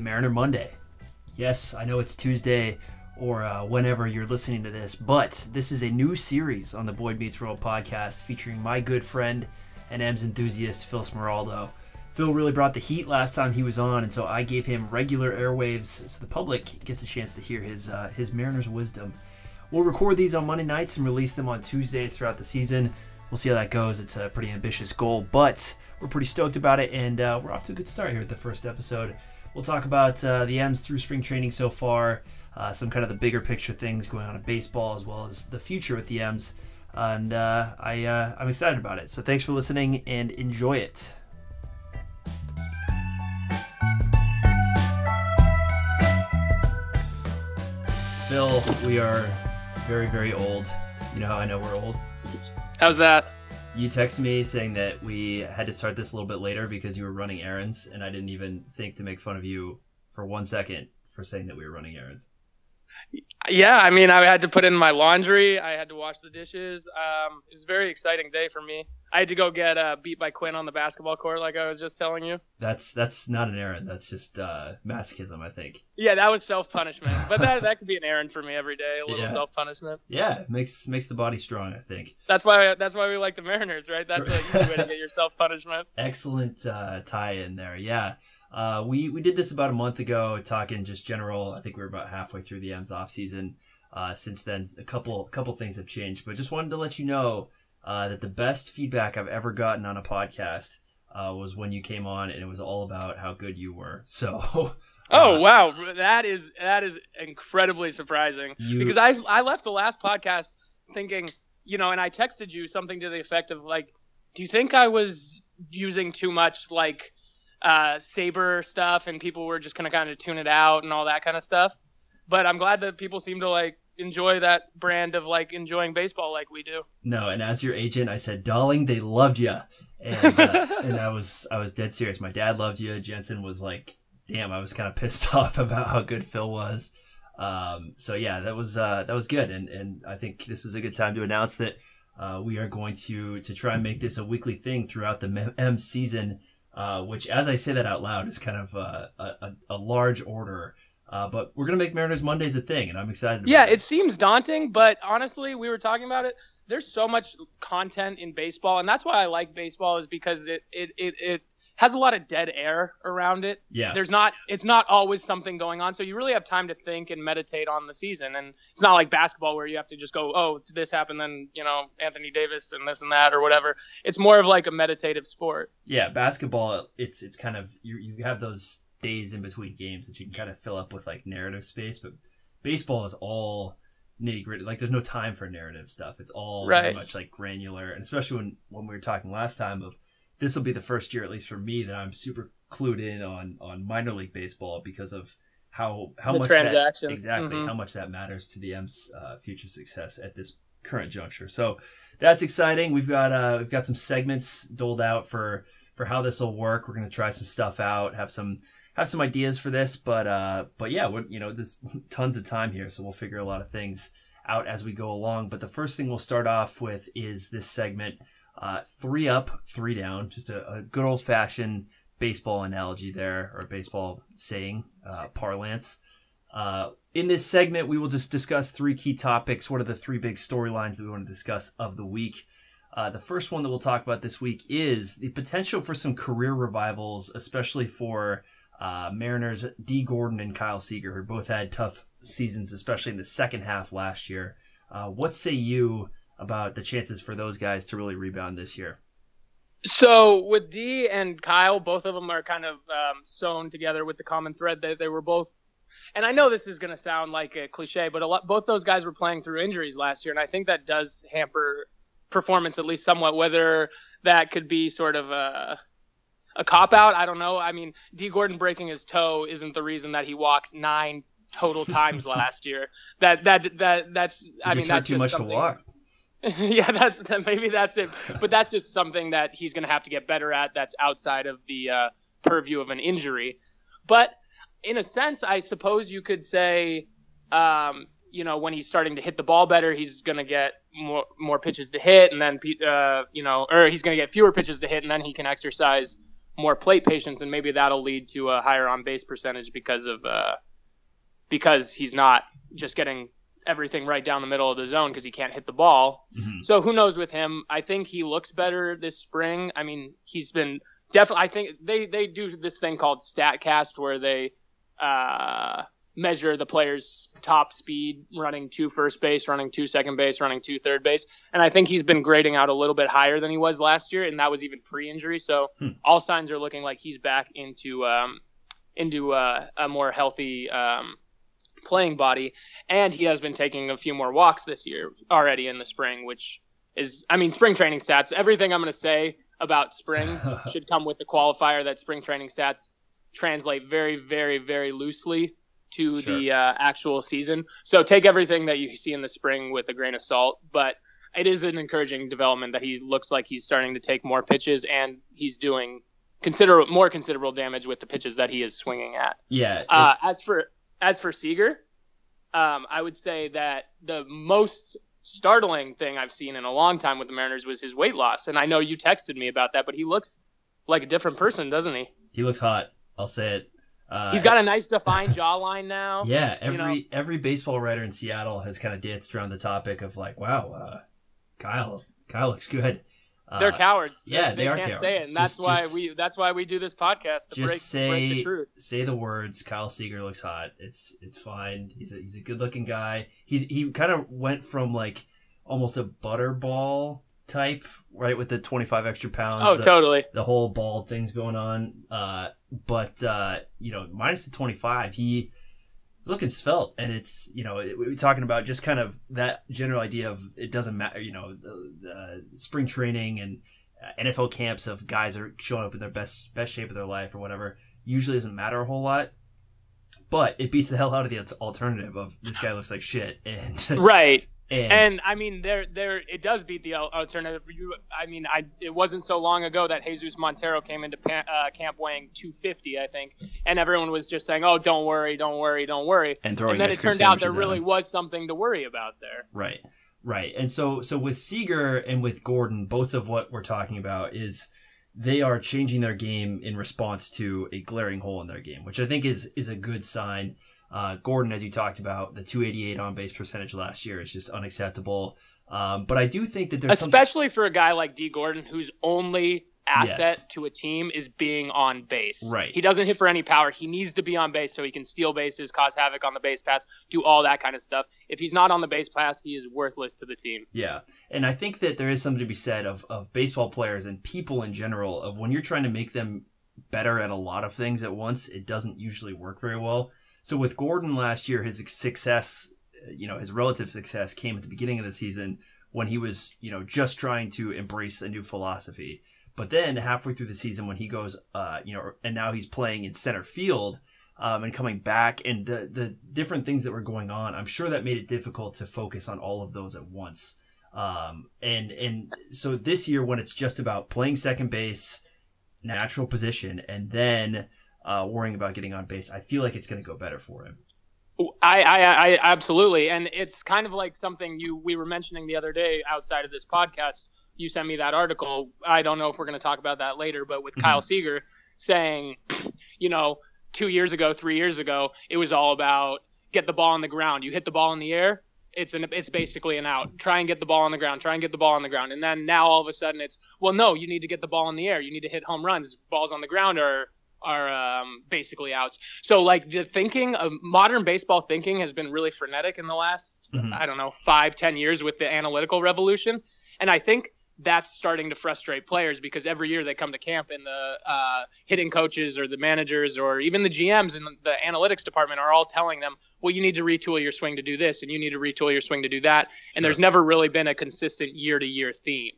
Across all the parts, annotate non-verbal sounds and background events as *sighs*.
to Mariner Monday. Yes, I know it's Tuesday or uh, whenever you're listening to this, but this is a new series on the Boyd Meets World podcast featuring my good friend and M's enthusiast, Phil Smeraldo. Phil really brought the heat last time he was on, and so I gave him regular airwaves so the public gets a chance to hear his uh, his Mariners wisdom. We'll record these on Monday nights and release them on Tuesdays throughout the season. We'll see how that goes. It's a pretty ambitious goal, but we're pretty stoked about it, and uh, we're off to a good start here at the first episode. We'll talk about uh, the M's through spring training so far, uh, some kind of the bigger picture things going on in baseball, as well as the future with the M's. And uh, I, uh, I'm excited about it. So thanks for listening and enjoy it. Phil, we are very, very old. You know how I know we're old? How's that? You texted me saying that we had to start this a little bit later because you were running errands, and I didn't even think to make fun of you for one second for saying that we were running errands. Yeah, I mean, I had to put in my laundry. I had to wash the dishes. Um, it was a very exciting day for me. I had to go get uh, beat by Quinn on the basketball court, like I was just telling you. That's that's not an errand. That's just uh, masochism, I think. Yeah, that was self punishment, *laughs* but that that could be an errand for me every day. A little Yeah. self punishment. Yeah, it makes makes the body strong. I think. That's why that's why we like the Mariners, right? That's a good way to get your self punishment. Excellent uh, tie in there. Yeah. Uh, we, we did this about a month ago, talking just general. I think we were about halfway through the M's off season. Uh, since then, a couple couple things have changed, but just wanted to let you know uh, that the best feedback I've ever gotten on a podcast uh, was when you came on, and it was all about how good you were. *laughs* So, Oh uh, wow, that is that is incredibly surprising. You- because I I left the last podcast thinking, you know, and I texted you something to the effect of like, do you think I was using too much like uh, saber stuff and people were just gonna kind of tune it out and all that kind of stuff? But I'm glad that people seem to like enjoy that brand of like enjoying baseball like we do. No, and as your agent, I said, "Darling, they loved you," and uh, *laughs* and I was I was dead serious. My dad loved you. Jensen was like, "Damn," I was kind of pissed *laughs* off about how good Phil was. Um, so yeah, that was uh, that was good, and and I think this is a good time to announce that uh, we are going to to try and make this a weekly thing throughout the M season. Uh, which, as I say that out loud, is kind of uh, a, a, large order. Uh, but we're gonna make Mariners Mondays a thing, and I'm excited. Yeah, it. it seems daunting, but honestly, we were talking about it. There's so much content in baseball, and that's why I like baseball is because it it, it, it has a lot of dead air around it. yeah. There's not it's not always something going on, so you really have time to think and meditate on the season. And it's not like basketball where you have to just go, oh, this happened, then you know Anthony Davis and this and that or whatever. It's more of like a meditative sport. yeah, basketball. It's it's kind of you you have those days in between games that you can kind of fill up with like narrative space, but baseball is all nitty gritty. Like there's no time for narrative stuff. It's all very much like granular, and especially when when we were talking last time of this will be the first year, at least for me, that I'm super clued in on on minor league baseball because of how how The much transactions. that, exactly Mhm. how much that matters to the M's uh, future success at this current juncture. So that's exciting. We've got uh, we've got some segments doled out for for how this will work. We're gonna try some stuff out, have some have some ideas for this, but uh, but yeah, we're, you know, there's *laughs* tons of time here, so we'll figure a lot of things out as we go along. But the first thing we'll start off with is this segment, uh, three up, three down, just a, a good old fashioned baseball analogy there, or baseball saying, uh, parlance. Uh, in this segment, we will just discuss three key topics. What are the three big storylines that we want to discuss of the week? Uh, the first one that we'll talk about this week is the potential for some career revivals, especially for uh, Mariners Dee Gordon and Kyle Seager, who both had tough seasons, especially in the second half last year. Uh, what say you about the chances for those guys to really rebound this year? So with Dee and Kyle, both of them are kind of um, sewn together with the common thread that they were both. And I know this is going to sound like a cliche, but a lot, both those guys were playing through injuries last year, and I think that does hamper performance at least somewhat. Whether that could be sort of a a cop out, I don't know. I mean, Dee Gordon breaking his toe isn't the reason that he walked nine total times *laughs* last year. That that that that's I mean just that's too much to walk. *laughs* yeah, that's that, maybe that's it. But that's just something that he's going to have to get better at. That's outside of the uh, purview of an injury. But in a sense, I suppose you could say, um, you know, when he's starting to hit the ball better, he's going to get more more pitches to hit, and then uh, you know, or he's going to get fewer pitches to hit, and then he can exercise more plate patience, and maybe that'll lead to a higher on base percentage because of uh, because he's not just getting everything right down the middle of the zone because he can't hit the ball. Mm-hmm. So who knows with him? I think he looks better this spring. I mean, he's been definitely. I think they they do this thing called Statcast where they uh, measure the player's top speed running to first base, running to second base, running to third base. And I think he's been grading out a little bit higher than he was last year, and that was even pre-injury. So hmm. all signs are looking like he's back into um, into uh, a more healthy um, playing body, and he has been taking a few more walks this year already in the spring, which is, I mean, spring training stats. Everything I'm going to say about spring *laughs* should come with the qualifier that spring training stats translate very, very, very loosely to sure. the uh, actual season. So take everything that you see in the spring with a grain of salt, but it is an encouraging development that he looks like he's starting to take more pitches and he's doing consider more considerable damage with the pitches that he is swinging at. Yeah. Uh, as for as for Seager, um, I would say that the most startling thing I've seen in a long time with the Mariners was his weight loss, and I know you texted me about that, but he looks like a different person, doesn't he? He looks hot. I'll say it. Uh, He's got a nice defined *laughs* jawline now. *laughs* Yeah, every you know? every baseball writer in Seattle has kind of danced around the topic of like, wow, uh, Kyle, Kyle looks good. Uh, They're cowards. Yeah, they, they are can't cowards. say it, and that's just, why just, we that's why we do this podcast to just break, say, to break the truth. Say the words. Kyle Seager looks hot. It's it's fine. He's a he's a good looking guy. He's he kind of went from like almost a butterball type, right, with the 25 extra pounds. Oh, the, totally. The whole bald thing's going on. Uh, but, uh, you know, minus the 25, he looking svelte. And it's, you know, we are talking about just kind of that general idea of it doesn't matter, you know, the, the spring training and uh, NFL camps of guys are showing up in their best, best shape of their life or whatever usually doesn't matter a whole lot but it beats the hell out of the alternative of this guy looks like shit and *laughs* right and, and, I mean, there, there, it does beat the alternative. You, I mean, I, it wasn't so long ago that Jesus Montero came into uh, camp weighing 250, I think, and everyone was just saying, "Oh, don't worry, don't worry, don't worry." And throwing. And then it turned out there really was something to worry about there. Right, right. And so, so with Seager and with Gordon, both of what we're talking about is they are changing their game in response to a glaring hole in their game, which I think is is a good sign. Uh, Gordon, as you talked about, the 288 on base percentage last year is just unacceptable. Um, but I do think that there's especially for a guy like Dee Gordon, whose only asset yes. to a team is being on base. Right. He doesn't hit for any power. He needs to be on base so he can steal bases, cause havoc on the base pass, do all that kind of stuff. If he's not on the base pass, he is worthless to the team. Yeah. And I think that there is something to be said of, of baseball players and people in general of when you're trying to make them better at a lot of things at once, it doesn't usually work very well. So with Gordon last year, his success, you know, his relative success came at the beginning of the season when he was, you know, just trying to embrace a new philosophy. But then halfway through the season, when he goes, uh, you know, and now he's playing in center field um, and coming back, and the the different things that were going on, I'm sure that made it difficult to focus on all of those at once. Um, and and so this year, when it's just about playing second base, natural position, and then uh, worrying about getting on base, I feel like it's going to go better for him. I, I, I absolutely, and it's kind of like something you we were mentioning the other day outside of this podcast. You sent me that article. I don't know if we're going to talk about that later, but with mm-hmm. Kyle Seager saying, you know, two years ago, three years ago, it was all about get the ball on the ground. You hit the ball in the air, it's an it's basically an out. Try and get the ball on the ground. Try and get the ball on the ground. And then now all of a sudden it's well, no, you need to get the ball in the air. You need to hit home runs. Balls on the ground are are um, basically outs. So like the thinking of modern baseball thinking has been really frenetic in the last mm-hmm. I don't know five ten years with the analytical revolution, and I think that's starting to frustrate players because every year they come to camp and the uh, hitting coaches or the managers or even the GMs in the analytics department are all telling them, well, you need to retool your swing to do this and you need to retool your swing to do that. And sure. there's never really been a consistent year to year theme.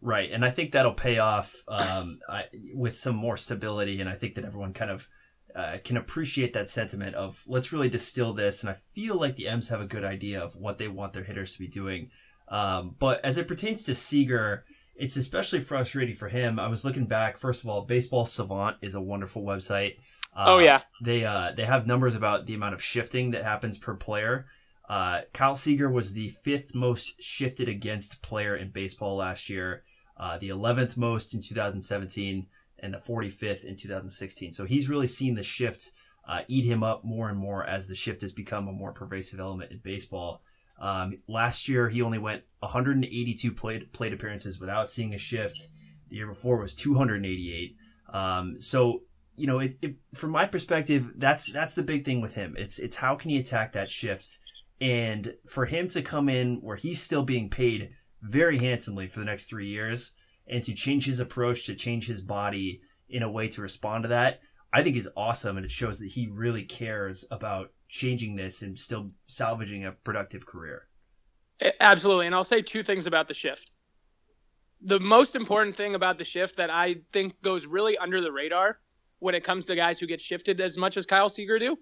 Right, and I think that'll pay off um, I, with some more stability, and I think that everyone kind of uh, can appreciate that sentiment of let's really distill this. And I feel like the M's have a good idea of what they want their hitters to be doing. Um, but as it pertains to Seager, it's especially frustrating for him. I was looking back. First of all, Baseball Savant is a wonderful website. Uh, oh yeah, they uh, they have numbers about the amount of shifting that happens per player. Uh, Kyle Seager was the fifth most shifted against player in baseball last year uh, the 11th most in 2017, and the 45th in 2016. So he's really seen the shift uh, eat him up more and more as the shift has become a more pervasive element in baseball. Um, last year, he only went 182 plate, plate appearances without seeing a shift. The year before was 288. Um, so you know, it, it, from my perspective, that's that's the big thing with him. It's it's how can he attack that shift, and for him to come in where he's still being paid very handsomely for the next three years, and to change his approach, to change his body in a way to respond to that, I think is awesome, and it shows that he really cares about changing this and still salvaging a productive career. Absolutely, and I'll say two things about the shift. The most important thing about the shift that I think goes really under the radar when it comes to guys who get shifted as much as Kyle Seager do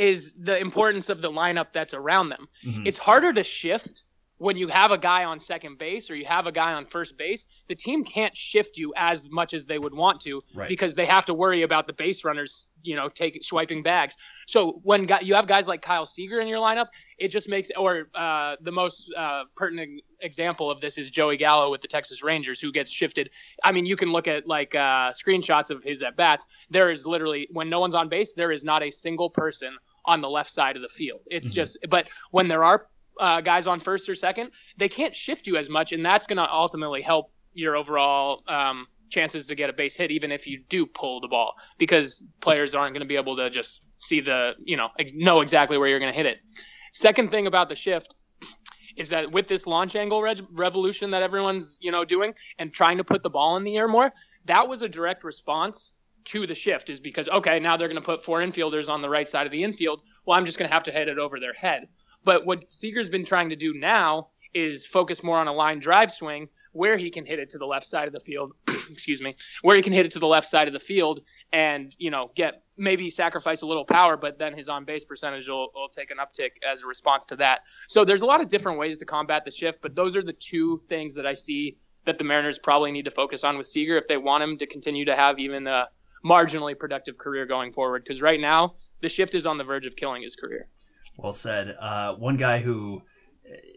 is the importance of the lineup that's around them. Mm-hmm. It's harder to shift when you have a guy on second base or you have a guy on first base, the team can't shift you as much as they would want to right. because they have to worry about the base runners, you know, take swiping bags. So when you have guys like Kyle Seager in your lineup, it just makes or uh, the most uh, pertinent example of this is Joey Gallo with the Texas Rangers, who gets shifted. I mean, you can look at like uh, screenshots of his at bats. There is literally when no one's on base, there is not a single person on the left side of the field. It's mm-hmm. just, but when there are uh, guys on first or second, they can't shift you as much, and that's going to ultimately help your overall um, chances to get a base hit, even if you do pull the ball, because players aren't going to be able to just see the, you know, know exactly where you're going to hit it. Second thing about the shift is that with this launch angle re- revolution that everyone's, you know, doing and trying to put the ball in the air more, that was a direct response to the shift is because okay now they're going to put four infielders on the right side of the infield well i'm just going to have to hit it over their head but what Seager's been trying to do now is focus more on a line drive swing where he can hit it to the left side of the field. *clears throat* excuse me, where he can hit it to the left side of the field and you know get maybe sacrifice a little power, but then his on base percentage will, will take an uptick as a response to that. So there's a lot of different ways to combat the shift, but those are the two things that I see that the Mariners probably need to focus on with Seager if they want him to continue to have even a marginally productive career going forward. Because right now the shift is on the verge of killing his career. Well said. Uh, one guy who,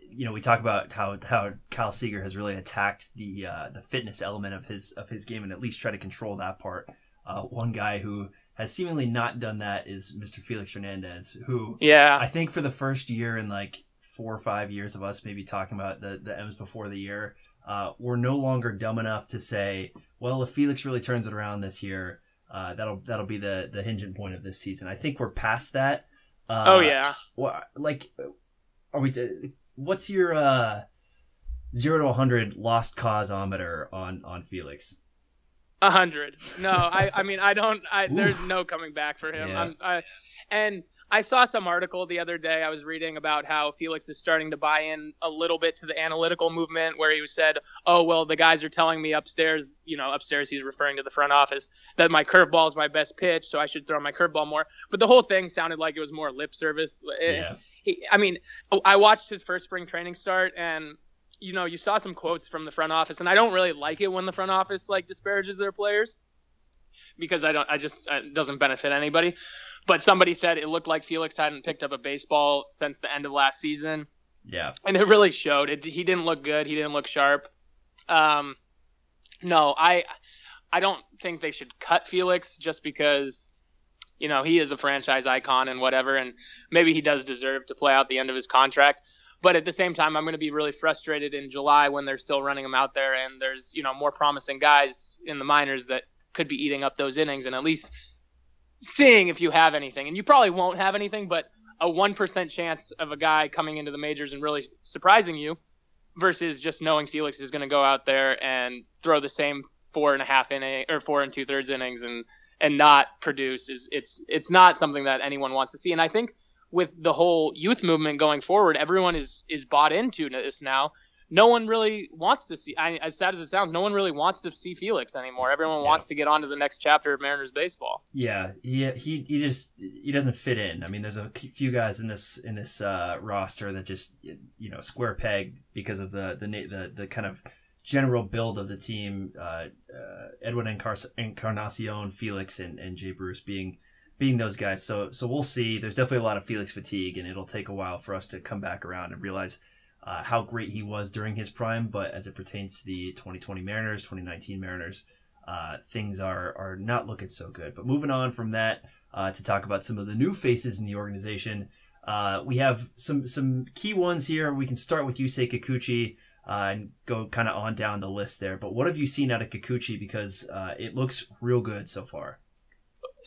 you know, we talk about how how Kyle Seager has really attacked the uh, the fitness element of his of his game and at least try to control that part. Uh, one guy who has seemingly not done that is Mr. Felix Hernandez, who yeah I think for the first year in like four or five years of us maybe talking about the the M's before the year, uh, we're no longer dumb enough to say, well, if Felix really turns it around this year, uh, that'll that'll be the the hinging point of this season. I think we're past that. Uh, oh yeah. What like are we? T- what's your uh zero to 100 lost causeometer on on Felix? A hundred. No, I I mean I don't. I there's no coming back for him. Yeah. I'm, I, and I saw some article the other day I was reading about how Felix is starting to buy in a little bit to the analytical movement where he said, "Oh, well, the guys are telling me upstairs, you know, upstairs he's referring to the front office that my curveball is my best pitch, so I should throw my curveball more." But the whole thing sounded like it was more lip service. Eh, yeah. He, I mean, I watched his first spring training start and you know, you saw some quotes from the front office and I don't really like it when the front office like disparages their players because I don't, I just, it doesn't benefit anybody. But somebody said it looked like Felix hadn't picked up a baseball since the end of last season. Yeah. And it really showed. It, he didn't look good. He didn't look sharp. Um, no, I, I don't think they should cut Felix just because, you know, he is a franchise icon and whatever, and maybe he does deserve to play out the end of his contract. But at the same time, I'm going to be really frustrated in July when they're still running him out there, and there's you know more promising guys in the minors that could be eating up those innings and at least seeing if you have anything. And you probably won't have anything, but a 1% chance of a guy coming into the majors and really surprising you versus just knowing Felix is going to go out there and throw the same four and a half inning or four and two thirds innings and and not produce is it's it's not something that anyone wants to see. And I think with the whole youth movement going forward, everyone is is bought into this now no one really wants to see. I, as sad as it sounds, no one really wants to see Felix anymore. Everyone yeah. wants to get on to the next chapter of Mariners baseball. Yeah, he he he just he doesn't fit in. I mean, there's a few guys in this in this uh, roster that just you know square peg because of the the the the kind of general build of the team. Uh, uh, Edwin Encar- Encarnacion, Felix, and and Jay Bruce being being those guys. So so we'll see. There's definitely a lot of Felix fatigue, and it'll take a while for us to come back around and realize uh, how great he was during his prime, but as it pertains to the 2020 Mariners, 2019 Mariners, uh, things are are not looking so good. But moving on from that uh, to talk about some of the new faces in the organization, uh, we have some some key ones here. We can start with Yusei Kikuchi. Uh, and go kind of on down the list there. But what have you seen out of Kikuchi? Because uh, it looks real good so far.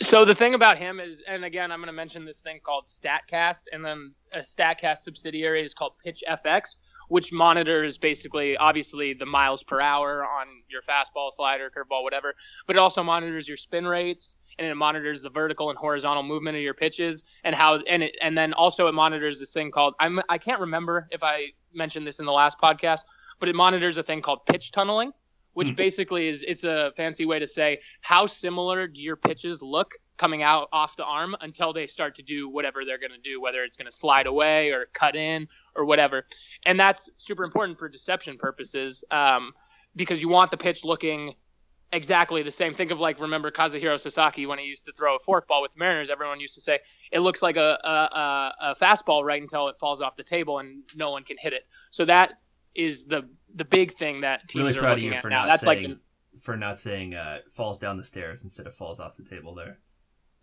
So the thing about him is, and again, I'm going to mention this thing called Statcast, and then a Statcast subsidiary is called Pitch FX, which monitors basically, obviously, the miles per hour on your fastball, slider, curveball, whatever. But it also monitors your spin rates, and it monitors the vertical and horizontal movement of your pitches, and how, and it, and then also it monitors this thing called I'm I can't remember if I mentioned this in the last podcast, but it monitors a thing called pitch tunneling which mm. basically is it's a fancy way to say how similar do your pitches look coming out off the arm until they start to do whatever they're going to do whether it's going to slide away or cut in or whatever. And that's super important for deception purposes um, because you want the pitch looking exactly the same. Think of like remember kazuhiro sasaki when he used to throw a forkball with the mariners. Everyone used to say it looks like a, a, a fastball right until it falls off the table and no one can hit it. So that is the the big thing that teams really are looking at now. That's saying, like the, for not saying uh, falls down the stairs instead of falls off the table there.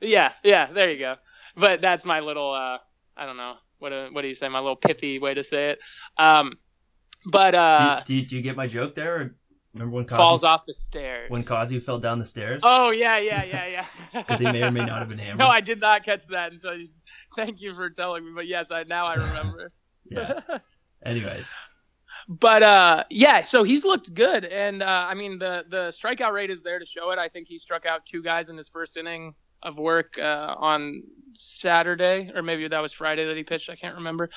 Yeah, yeah, there you go. But that's my little uh, I don't know what what do you say? My little pithy way to say it. Um, but uh, do, do, do you get my joke there? Or remember when Kazu, falls off the stairs? When Kazu fell down the stairs? Oh yeah, yeah, yeah, *laughs* yeah. Because he may or may not have been *laughs* hammered. No, I did not catch that until you. Thank you for telling me. But yes, I now I remember. *laughs* yeah. Anyways but uh, yeah, so he's looked good, and uh, I mean the the strikeout rate is there to show it. I think he struck out two guys in his first inning of work uh, on Saturday, or maybe that was Friday that he pitched. I can't remember,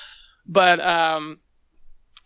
but um,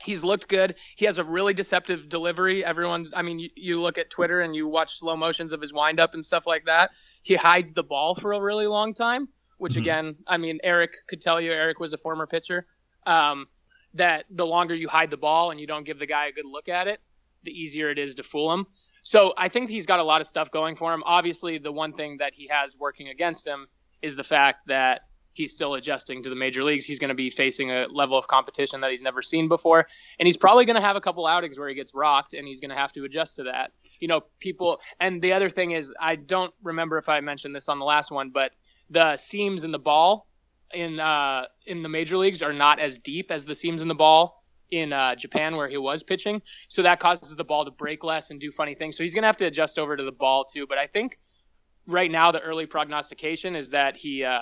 he's looked good. He has a really deceptive delivery. Everyone's, I mean, you, you look at Twitter and you watch slow motions of his windup and stuff like that. He hides the ball for a really long time, which mm-hmm. again, I mean, Eric could tell you. Eric was a former pitcher. Um, that the longer you hide the ball and you don't give the guy a good look at it, the easier it is to fool him. So I think he's got a lot of stuff going for him. Obviously, the one thing that he has working against him is the fact that he's still adjusting to the major leagues. He's going to be facing a level of competition that he's never seen before. And he's probably going to have a couple outings where he gets rocked and he's going to have to adjust to that. You know, people, and the other thing is, I don't remember if I mentioned this on the last one, but the seams in the ball in uh, in the major leagues are not as deep as the seams in the ball in uh, Japan where he was pitching. So that causes the ball to break less and do funny things. So he's going to have to adjust over to the ball too. But I think right now the early prognostication is that he uh,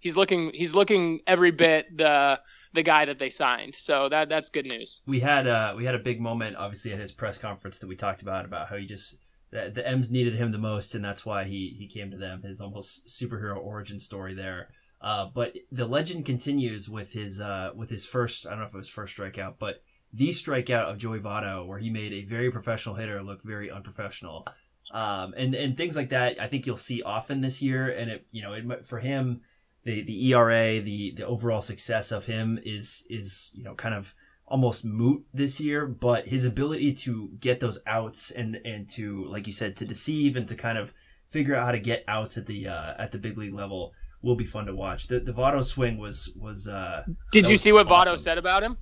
he's looking he's looking every bit the the guy that they signed. So that that's good news. We had uh, we had a big moment obviously at his press conference that we talked about about how he just the, the M's needed him the most and that's why he he came to them. His almost superhero origin story there. Uh, but the legend continues with his uh, with his first I don't know if it was first strikeout, but the strikeout of Joey Votto, where he made a very professional hitter look very unprofessional, um, and and things like that. I think you'll see often this year, and it you know it, for him, the the ERA, the the overall success of him is is you know kind of almost moot this year, but his ability to get those outs and and to like you said to deceive and to kind of figure out how to get outs at the uh, at the big league level will be fun to watch. The the Votto swing was was. Uh, Did you see what awesome. Votto said about him?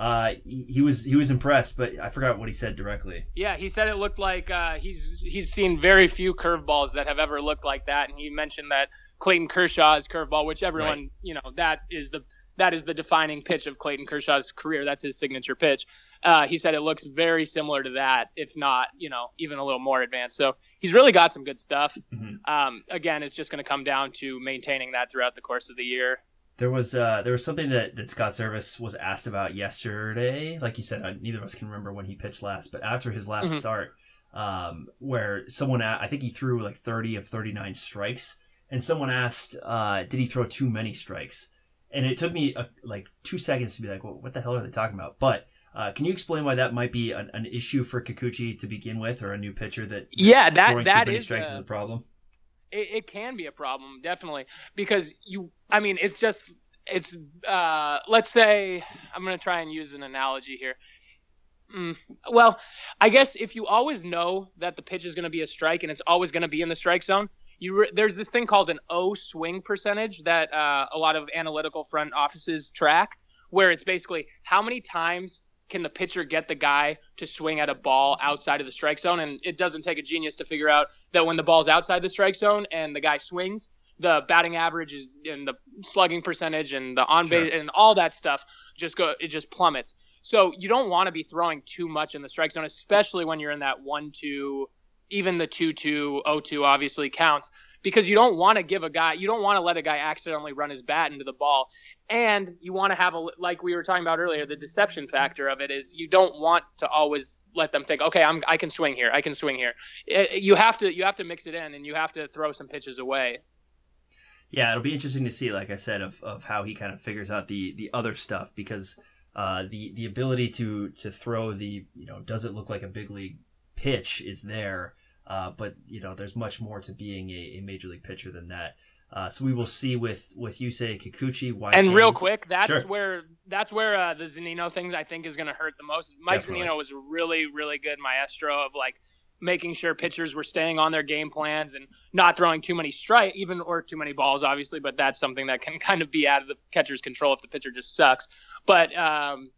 Uh, he, he, was he was impressed, but I forgot what he said directly. Yeah, he said it looked like uh, he's he's seen very few curveballs that have ever looked like that, and he mentioned that Clayton Kershaw's curveball, which everyone right. you know that is the that is the defining pitch of Clayton Kershaw's career. That's his signature pitch. Uh, he said it looks very similar to that, if not you know even a little more advanced. So he's really got some good stuff. Mm-hmm. Um, again, it's just going to come down to maintaining that throughout the course of the year. There was uh, there was something that, that Scott Servais was asked about yesterday. Like you said, neither of us can remember when he pitched last, but after his last mm-hmm. start, um, where someone I think he threw like thirty of thirty nine strikes, and someone asked, uh, did he throw too many strikes? And it took me uh, like two seconds to be like, well, what the hell are they talking about? But uh, can you explain why that might be an, an, issue for Kikuchi to begin with, or a new pitcher that, that yeah that that is strikes a, is a problem? It, it can be a problem definitely because you i mean it's just it's uh let's say i'm going to try and use an analogy here. Mm, well i guess if you always know that the pitch is going to be a strike and it's always going to be in the strike zone you re- there's this thing called an o swing percentage that uh, a lot of analytical front offices track where it's basically how many times can the pitcher get the guy to swing at a ball outside of the strike zone? And it doesn't take a genius to figure out that when the ball's outside the strike zone and the guy swings, the batting average is and the slugging percentage and the on base sure. and all that stuff just go it just plummets. So you don't want to be throwing too much in the strike zone, especially when you're in that one two even the 2-2 0-2 obviously counts because you don't want to give a guy you don't want to let a guy accidentally run his bat into the ball. And you want to have a like we were talking about earlier the deception factor of it is you don't want to always let them think okay I'm I can swing here I can swing here. It, you have to you have to mix it in and you have to throw some pitches away. Yeah it'll be interesting to see like I said of, of how he kind of figures out the the other stuff because uh, the the ability to to throw the you know does it look like a big league pitch is there uh, but you know, there's much more to being a, a major league pitcher than that. Uh, so we will see with with Yusei Kikuchi. YK. And real quick, that's sure. where that's where uh, the Zunino things I think is going to hurt the most. Mike Definitely. Zunino was really really good maestro of like making sure pitchers were staying on their game plans and not throwing too many strike even or too many balls obviously but that's something that can *laughs* kind of be out of the catcher's control if the pitcher just sucks but um,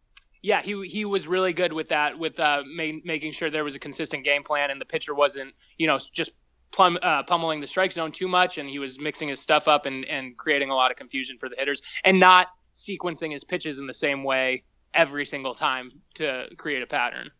yeah, he he was really good with that, with uh, ma- making sure there was a consistent game plan and the pitcher wasn't, you know, just plum, uh, pummeling the strike zone too much, and he was mixing his stuff up and and creating a lot of confusion for the hitters, and not sequencing his pitches in the same way every single time to create a pattern.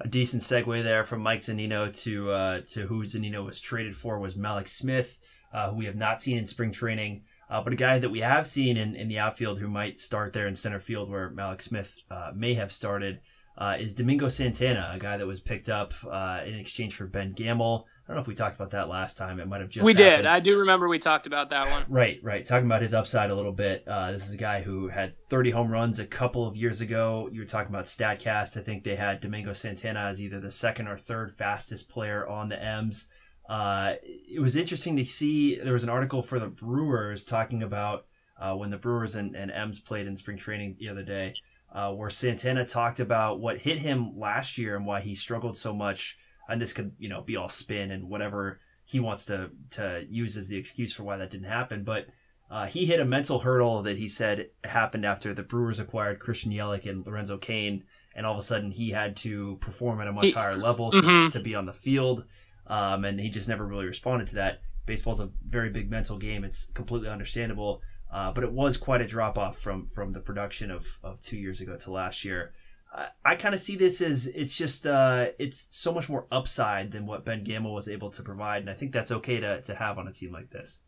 A decent segue there from Mike Zunino to uh, to who Zunino was traded for was Mallex Smith, uh, who we have not seen in spring training. Uh, but a guy that we have seen in, in the outfield who might start there in center field where Mallex Smith uh, may have started uh, is Domingo Santana, a guy that was picked up uh, in exchange for Ben Gamel. I don't know if we talked about that last time. It might have just we happened. did. I do remember we talked about that one. *laughs* Right, right. Talking about his upside a little bit. Uh, this is a guy who had 30 home runs a couple of years ago. You were talking about Statcast. I think they had Domingo Santana as either the second or third fastest player on the M's. Uh, it was interesting to see. There was an article for the Brewers talking about uh, when the Brewers and, and M's played in spring training the other day, uh, where Santana talked about what hit him last year and why he struggled so much. And this could, you know, be all spin and whatever he wants to to use as the excuse for why that didn't happen. But uh, he hit a mental hurdle that he said happened after the Brewers acquired Christian Yelich and Lorenzo Cain, and all of a sudden he had to perform at a much higher level to, mm-hmm. to be on the field um, and he just never really responded to that. Baseball's a very big mental game. It's completely understandable, uh, but it was quite a drop off from from the production of of two years ago to last year. I, I kind of see this as it's just uh, it's so much more upside than what Ben Gamel was able to provide, and I think that's okay to to have on a team like this.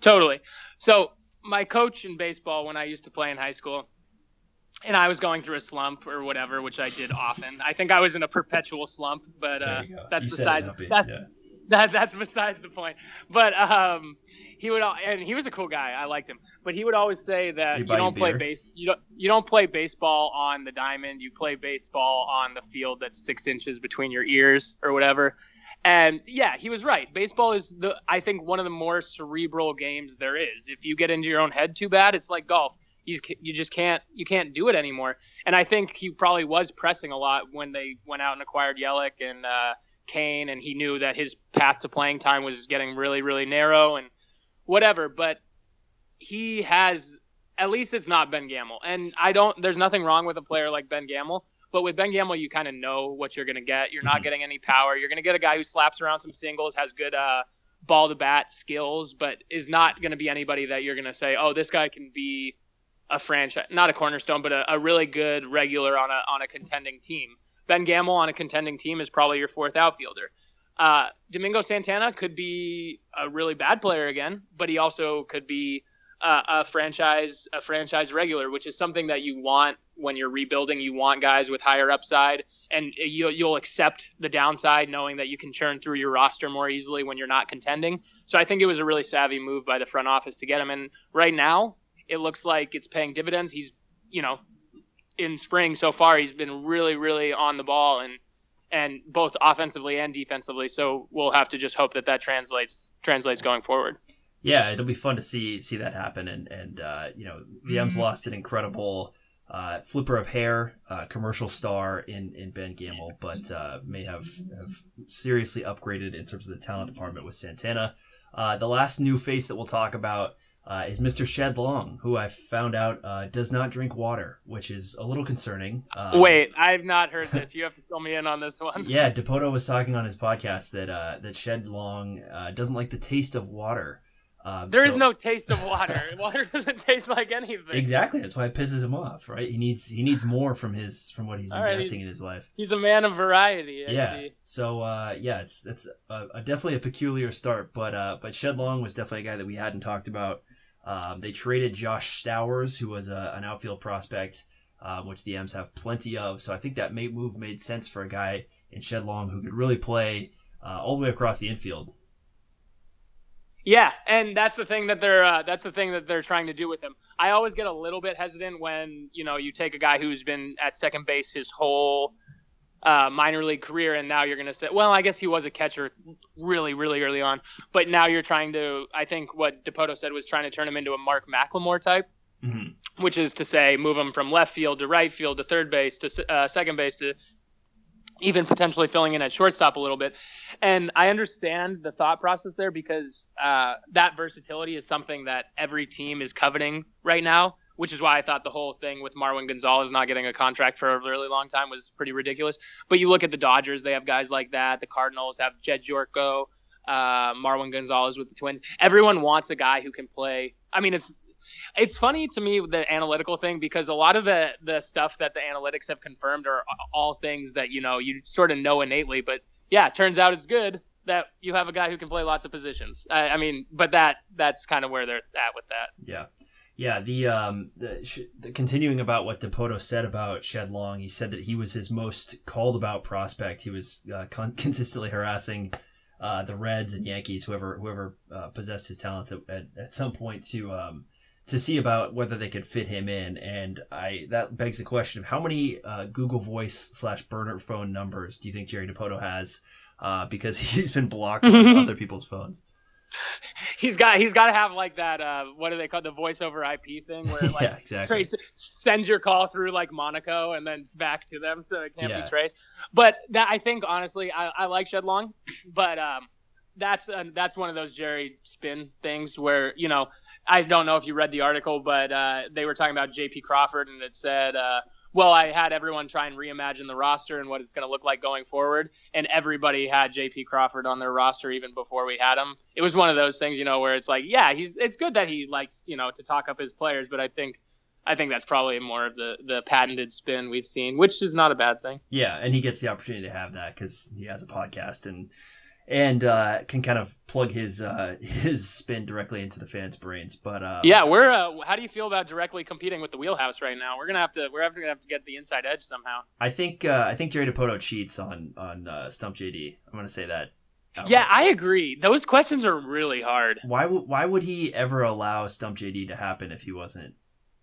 Totally. So my coach in baseball when I used to play in high school, and I was going through a slump or whatever, which I did often. I think I was in a perpetual slump, but uh, that's you besides that, yeah. that, that's besides the point. But um, he would and he was a cool guy. I liked him, but he would always say that you don't play base you don't you don't play baseball on the diamond. You play baseball on the field that's six inches between your ears or whatever. And yeah, he was right. Baseball is the I think one of the more cerebral games there is. If you get into your own head too bad, it's like golf. You you just can't you can't do it anymore. And I think he probably was pressing a lot when they went out and acquired Yelich and uh, Cain, and he knew that his path to playing time was getting really really narrow and whatever. But he has at least it's not Ben Gamel. And I don't there's nothing wrong with a player like Ben Gamel, but with Ben Gamel you kind of know what you're going to get. You're not mm-hmm. getting any power. You're going to get a guy who slaps around some singles, has good uh, ball to bat skills, but is not going to be anybody that you're going to say, "Oh, this guy can be a franchise, not a cornerstone, but a, a really good regular on a on a contending team." Ben Gamel on a contending team is probably your fourth outfielder. Uh, Domingo Santana could be a really bad player again, but he also could be uh, a franchise a franchise regular, which is something that you want when you're rebuilding. You want guys with higher upside, and you, you'll accept the downside, knowing that you can churn through your roster more easily when you're not contending. So I think it was a really savvy move by the front office to get him. And right now, it looks like it's paying dividends. He's you know in spring so far, he's been really really on the ball and and both offensively and defensively. So we'll have to just hope that that translates translates going forward yeah, it'll be fun to see see that happen. And and uh, you know, VM's mm-hmm. lost an incredible uh, flipper of hair, uh, commercial star in in Ben Gamel, but uh, may have have seriously upgraded in terms of the talent department with Santana. Uh, the last new face that we'll talk about uh, is Mr. Shed Long, who I found out uh, does not drink water, which is a little concerning. Um, Wait, I've not heard this. You have to fill me in on this one. yeah, Dipoto was talking on his podcast that uh, that Shed Long uh, doesn't like the taste of water. Um, There is so- no taste of water. *laughs* water doesn't taste like anything. exactly. That's why it pisses him off, right? He needs he needs more from his from what he's All right, investing in his life. He's a man of variety. I yeah. see. So uh, yeah, it's it's a, a, definitely a peculiar start, but uh, but Shed Long was definitely a guy that we hadn't talked about. Um, they traded Josh Stowers, who was a, an outfield prospect, um, which the M's have plenty of. So I think that may, move made sense for a guy in Shed Long who could really play uh, all the way across the infield. Yeah, and that's the thing that they're uh, that's the thing that they're trying to do with him. I always get a little bit hesitant when you know you take a guy who's been at second base his whole uh, minor league career, and now you're going to say, well, I guess he was a catcher really, really early on, but now you're trying to. I think what Dipoto said was trying to turn him into a Mark McLemore type, Mm-hmm. which is to say, move him from left field to right field to third base to uh, second base to even potentially filling in at shortstop a little bit. And I understand the thought process there because uh, that versatility is something that every team is coveting right now, which is why I thought the whole thing with Marwin Gonzalez not getting a contract for a really long time was pretty ridiculous. But you look at the Dodgers, they have guys like that. The Cardinals have Jedd Gyorko, uh, Marwin Gonzalez with the Twins. Everyone wants a guy who can play. I mean, it's it's funny to me the analytical thing because a lot of the the stuff that the analytics have confirmed are all things that you know you sort of know innately but yeah turns out it's good that you have a guy who can play lots of positions i, I mean but that that's kind of where they're at with that Yeah. Yeah, the um the, sh- the continuing about what Dipoto said about Shed Long, he said that he was his most called about prospect. He was uh, con- *laughs* consistently harassing uh, the Reds and Yankees, whoever whoever uh, possessed his talents at, at, at some point to um to see about whether they could fit him in. And I that begs the question of how many uh, Google Voice slash burner phone numbers do you think Jerry Dipoto has? Uh, because *laughs* he's been blocked on *laughs* other people's phones. he's got he's got to have like that uh what do they call it, the voice over ip thing where *laughs* like yeah, exactly. trace sends your call through like Monaco and then back to them so it can't Yeah. be traced. But that I think honestly I, I like Shed Long, but um that's that's one of those Jerry spin things where you know I don't know if you read the article, but uh, they were talking about J.P. Crawford and it said, uh, well, I had everyone try and reimagine the roster and what it's going to look like going forward, and everybody had J.P. Crawford on their roster even before we had him. It was one of those things, you know, where it's like, yeah, he's it's good that he likes you know to talk up his players, but I think I think that's probably more of the the patented spin we've seen, which is not a bad thing. Yeah, and he gets the opportunity to have that because he has a podcast and and uh, can kind of plug his uh, *laughs* his spin directly into the fans' brains. But uh, Yeah, we're. Uh, how do you feel about directly competing with the wheelhouse right now? We're gonna have to. We're gonna have to get the inside edge somehow. I think uh, I think Jerry Dipoto cheats on on uh, Stump JD. I'm gonna say that. Yeah, I agree. Those questions are really hard. Why would why would he ever allow Stump JD to happen if he wasn't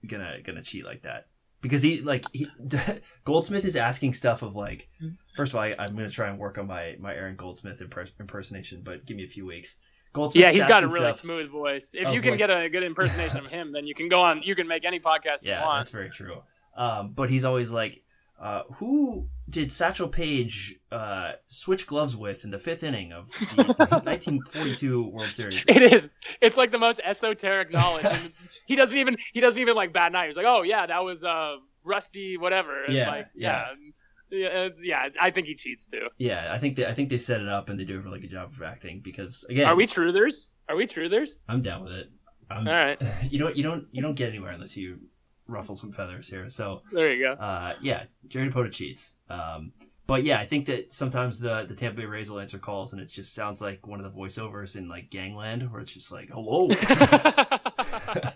gonna gonna cheat like that? Because he like he, *laughs* *laughs* Goldsmith is asking stuff of like. First of all, I, I'm gonna try and work on my my Aaron Goldsmith imper- impersonation, but give me a few weeks. Goldsmith. Yeah, he's got a really smooth voice. If Of you can like- get a good impersonation of him, then you can go on. You can make any podcast Yeah, you want. that's very true. Um, but he's always like, uh, who did Satchel Paige uh, switch gloves with in the fifth inning of the *laughs* 1942 World Series? It is. It's like the most esoteric knowledge. And *laughs* he doesn't even. He doesn't even like bad night. He's like, oh yeah, that was uh rusty whatever. Yeah, like, yeah. yeah. Yeah, it's, yeah, I think he cheats too. Yeah, I think they, I think they set it up and they do a really good job of acting because again, Are we truthers? Are we truthers? I'm down with it. I'm, All right, *laughs* You don't you don't you don't get anywhere unless you ruffle some feathers here. So there you go. uh, yeah, Jerry Dipoto cheats. Um, but yeah, I think that sometimes the the Tampa Bay Rays will answer calls and it just sounds like one of the voiceovers in like Gangland, where it's just like, "Hello," *laughs* *laughs*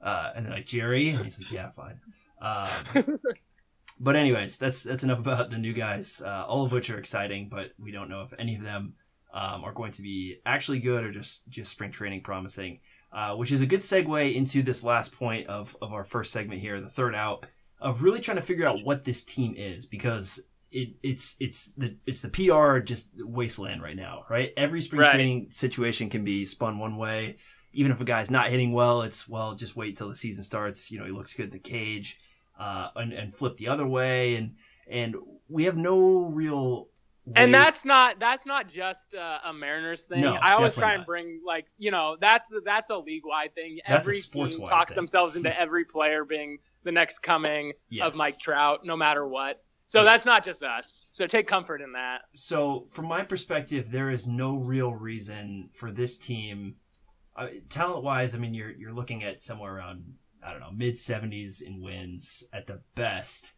uh, and they're like Jerry, and he's like, "Yeah, fine." Um, *laughs* but anyways, that's that's enough about the new guys, uh, all of which are exciting, but we don't know if any of them um, are going to be actually good or just just spring training promising. Uh, which is a good segue into this last point of of our first segment here, the third out of really trying to figure out what this team is because it it's it's the it's the PR just wasteland right now, right? Every spring Right. training situation can be spun one way. Even if a guy's not hitting well, it's well just wait till the season starts. You know, he looks good in the cage, uh, and, and flip the other way, and and we have no real and that's not that's not just uh, a Mariners thing. No, I always try and not. bring like you know that's that's a league wide thing. That's Every team talks thing. themselves into every player being the next coming Yes. of Mike Trout, no matter what. So that's not just us. So take comfort in that. So, from my perspective, there is no real reason for this team, uh, talent wise. I mean, you're you're looking at somewhere around I don't know mid seventies in wins at the best.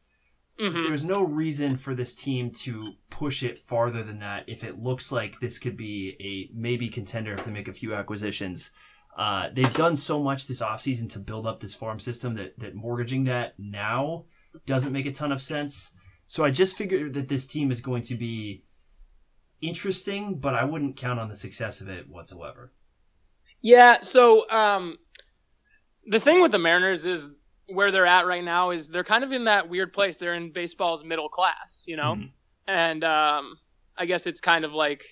Mhm. There's no reason for this team to push it farther than that. If it looks like this could be a maybe contender if they make a few acquisitions. Uh, they've done so much this offseason to build up this farm system that, that mortgaging that now doesn't make a ton of sense. So I just figured that this team is going to be interesting, but I wouldn't count on the success of it whatsoever. Yeah. So um, the thing with the Mariners is where they're at right now is they're kind of in that weird place. They're in baseball's middle class, you know, Mhm. and um, I guess it's kind of like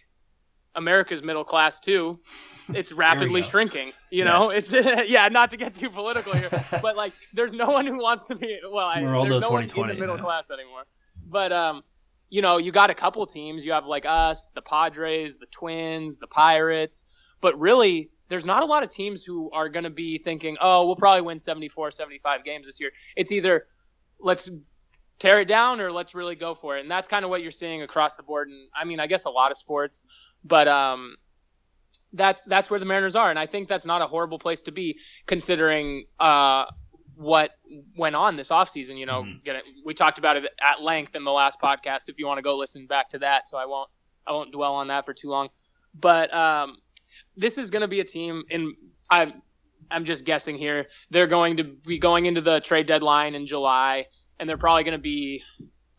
America's middle class too. *laughs* It's rapidly shrinking. You know, it's *laughs* yeah. Not to get too political here, *laughs* but like, there's no one who wants to be. Well, I, there's no one in 2020, the middle yeah. class anymore. But um, you know, you got a couple teams. You have like us, the Padres, the Twins, the Pirates. But really, there's not a lot of teams who are going to be thinking, oh, we'll probably win 74, 75 games this year. It's either let's tear it down or let's really go for it. And that's kind of what you're seeing across the board. And I mean, I guess a lot of sports, but um, that's that's where the Mariners are. And I think that's not a horrible place to be considering uh, what went on this offseason. You know, Mhm. it, we talked about it at length in the last podcast. If you want to go listen back to that, so I won't I won't dwell on that for too long. But um, this is going to be a team in I'm I'm just guessing here. They're going to be going into the trade deadline in July, and they're probably going to be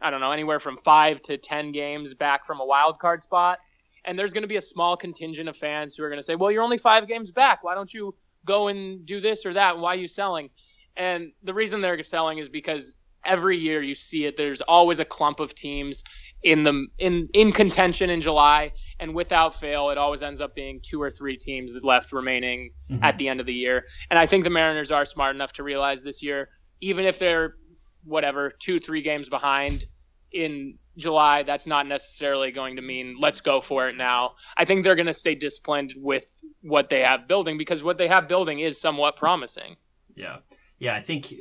I don't know anywhere from five to ten games back from a wild card spot. And there's going to be a small contingent of fans who are going to say, "Well, you're only five games back. Why don't you go and do this or that? Why are you selling?" And the reason they're selling is because every year you see it. There's always a clump of teams in the in in contention in July, and without fail, it always ends up being two or three teams left remaining Mhm. at the end of the year. And I think the Mariners are smart enough to realize this year, even if they're whatever two three games behind in July, that's not necessarily going to mean let's go for it now. I think they're going to stay disciplined with what they have building because what they have building is somewhat promising. Yeah. Yeah, I think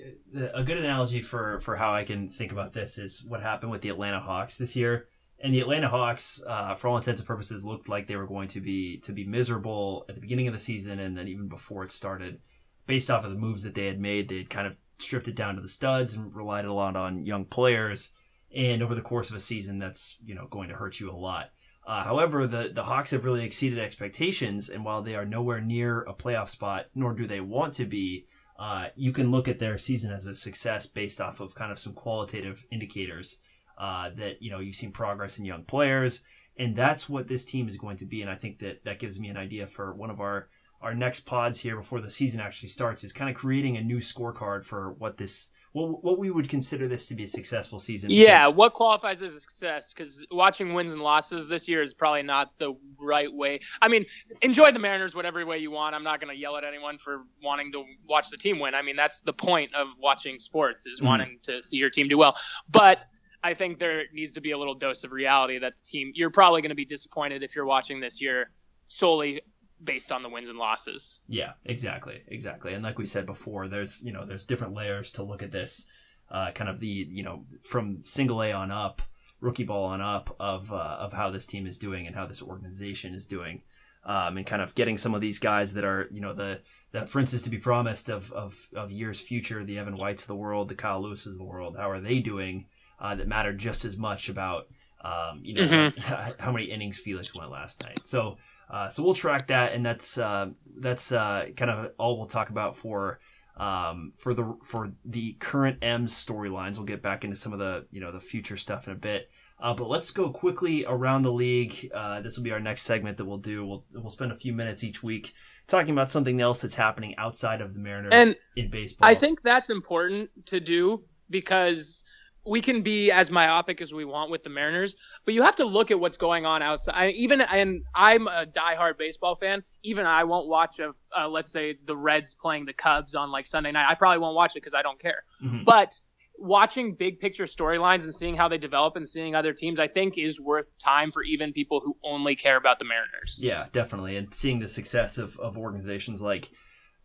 a good analogy for, for how I can think about this is what happened with the Atlanta Hawks this year. And the Atlanta Hawks, uh, for all intents and purposes, looked like they were going to be to be miserable at the beginning of the season, and then even before it started, based off of the moves that they had made, they had kind of stripped it down to the studs and relied a lot on young players. And over the course of a season, that's you know going to hurt you a lot. Uh, however, the the Hawks have really exceeded expectations, and while they are nowhere near a playoff spot, nor do they want to be, uh, you can look at their season as a success based off of kind of some qualitative indicators uh, that you know you've seen progress in young players, and that's what this team is going to be. And I think that that gives me an idea for one of our our next pods here before the season actually starts is kind of creating a new scorecard for what this what, what we would consider this to be a successful season. Yeah, what qualifies as a success? Because watching wins and losses this year is probably not the right way. I mean, enjoy the Mariners whatever way you want. I'm not going to yell at anyone for wanting to watch the team win. I mean, that's the point of watching sports is Mhm. wanting to see your team do well. But I think there needs to be a little dose of reality that the team you're probably going to be disappointed if you're watching this year solely based on the wins and losses. Yeah, exactly, exactly. And like we said before, there's you know there's different layers to look at this, uh, kind of the you know from single A on up, rookie ball on up of uh, of how this team is doing and how this organization is doing, um, and kind of getting some of these guys that are you know the the princes to be promised of of of years future, the Evan Whites of the world, the Kyle Lewis's of the world. How are they doing? Uh, that matter just as much about um, you know Mhm. *laughs* how many innings Felix went last night. So. Uh, so we'll track that, and that's uh, that's uh, kind of all we'll talk about for um, for the for the current M's storylines. We'll get back into some of the you know the future stuff in a bit. Uh, but let's go quickly around the league. Uh, this will be our next segment that we'll do. We'll we'll spend a few minutes each week talking about something else that's happening outside of the Mariners And in baseball. I think that's important to do because we can be as myopic as we want with the Mariners, but you have to look at what's going on outside. I, even and I'm a diehard baseball fan. Even I won't watch a uh, let's say the Reds playing the Cubs on like Sunday night. I probably won't watch it because I don't care. Mhm. But watching big picture storylines and seeing how they develop and seeing other teams, I think is worth time for even people who only care about the Mariners. Yeah, definitely. And seeing the success of, of organizations like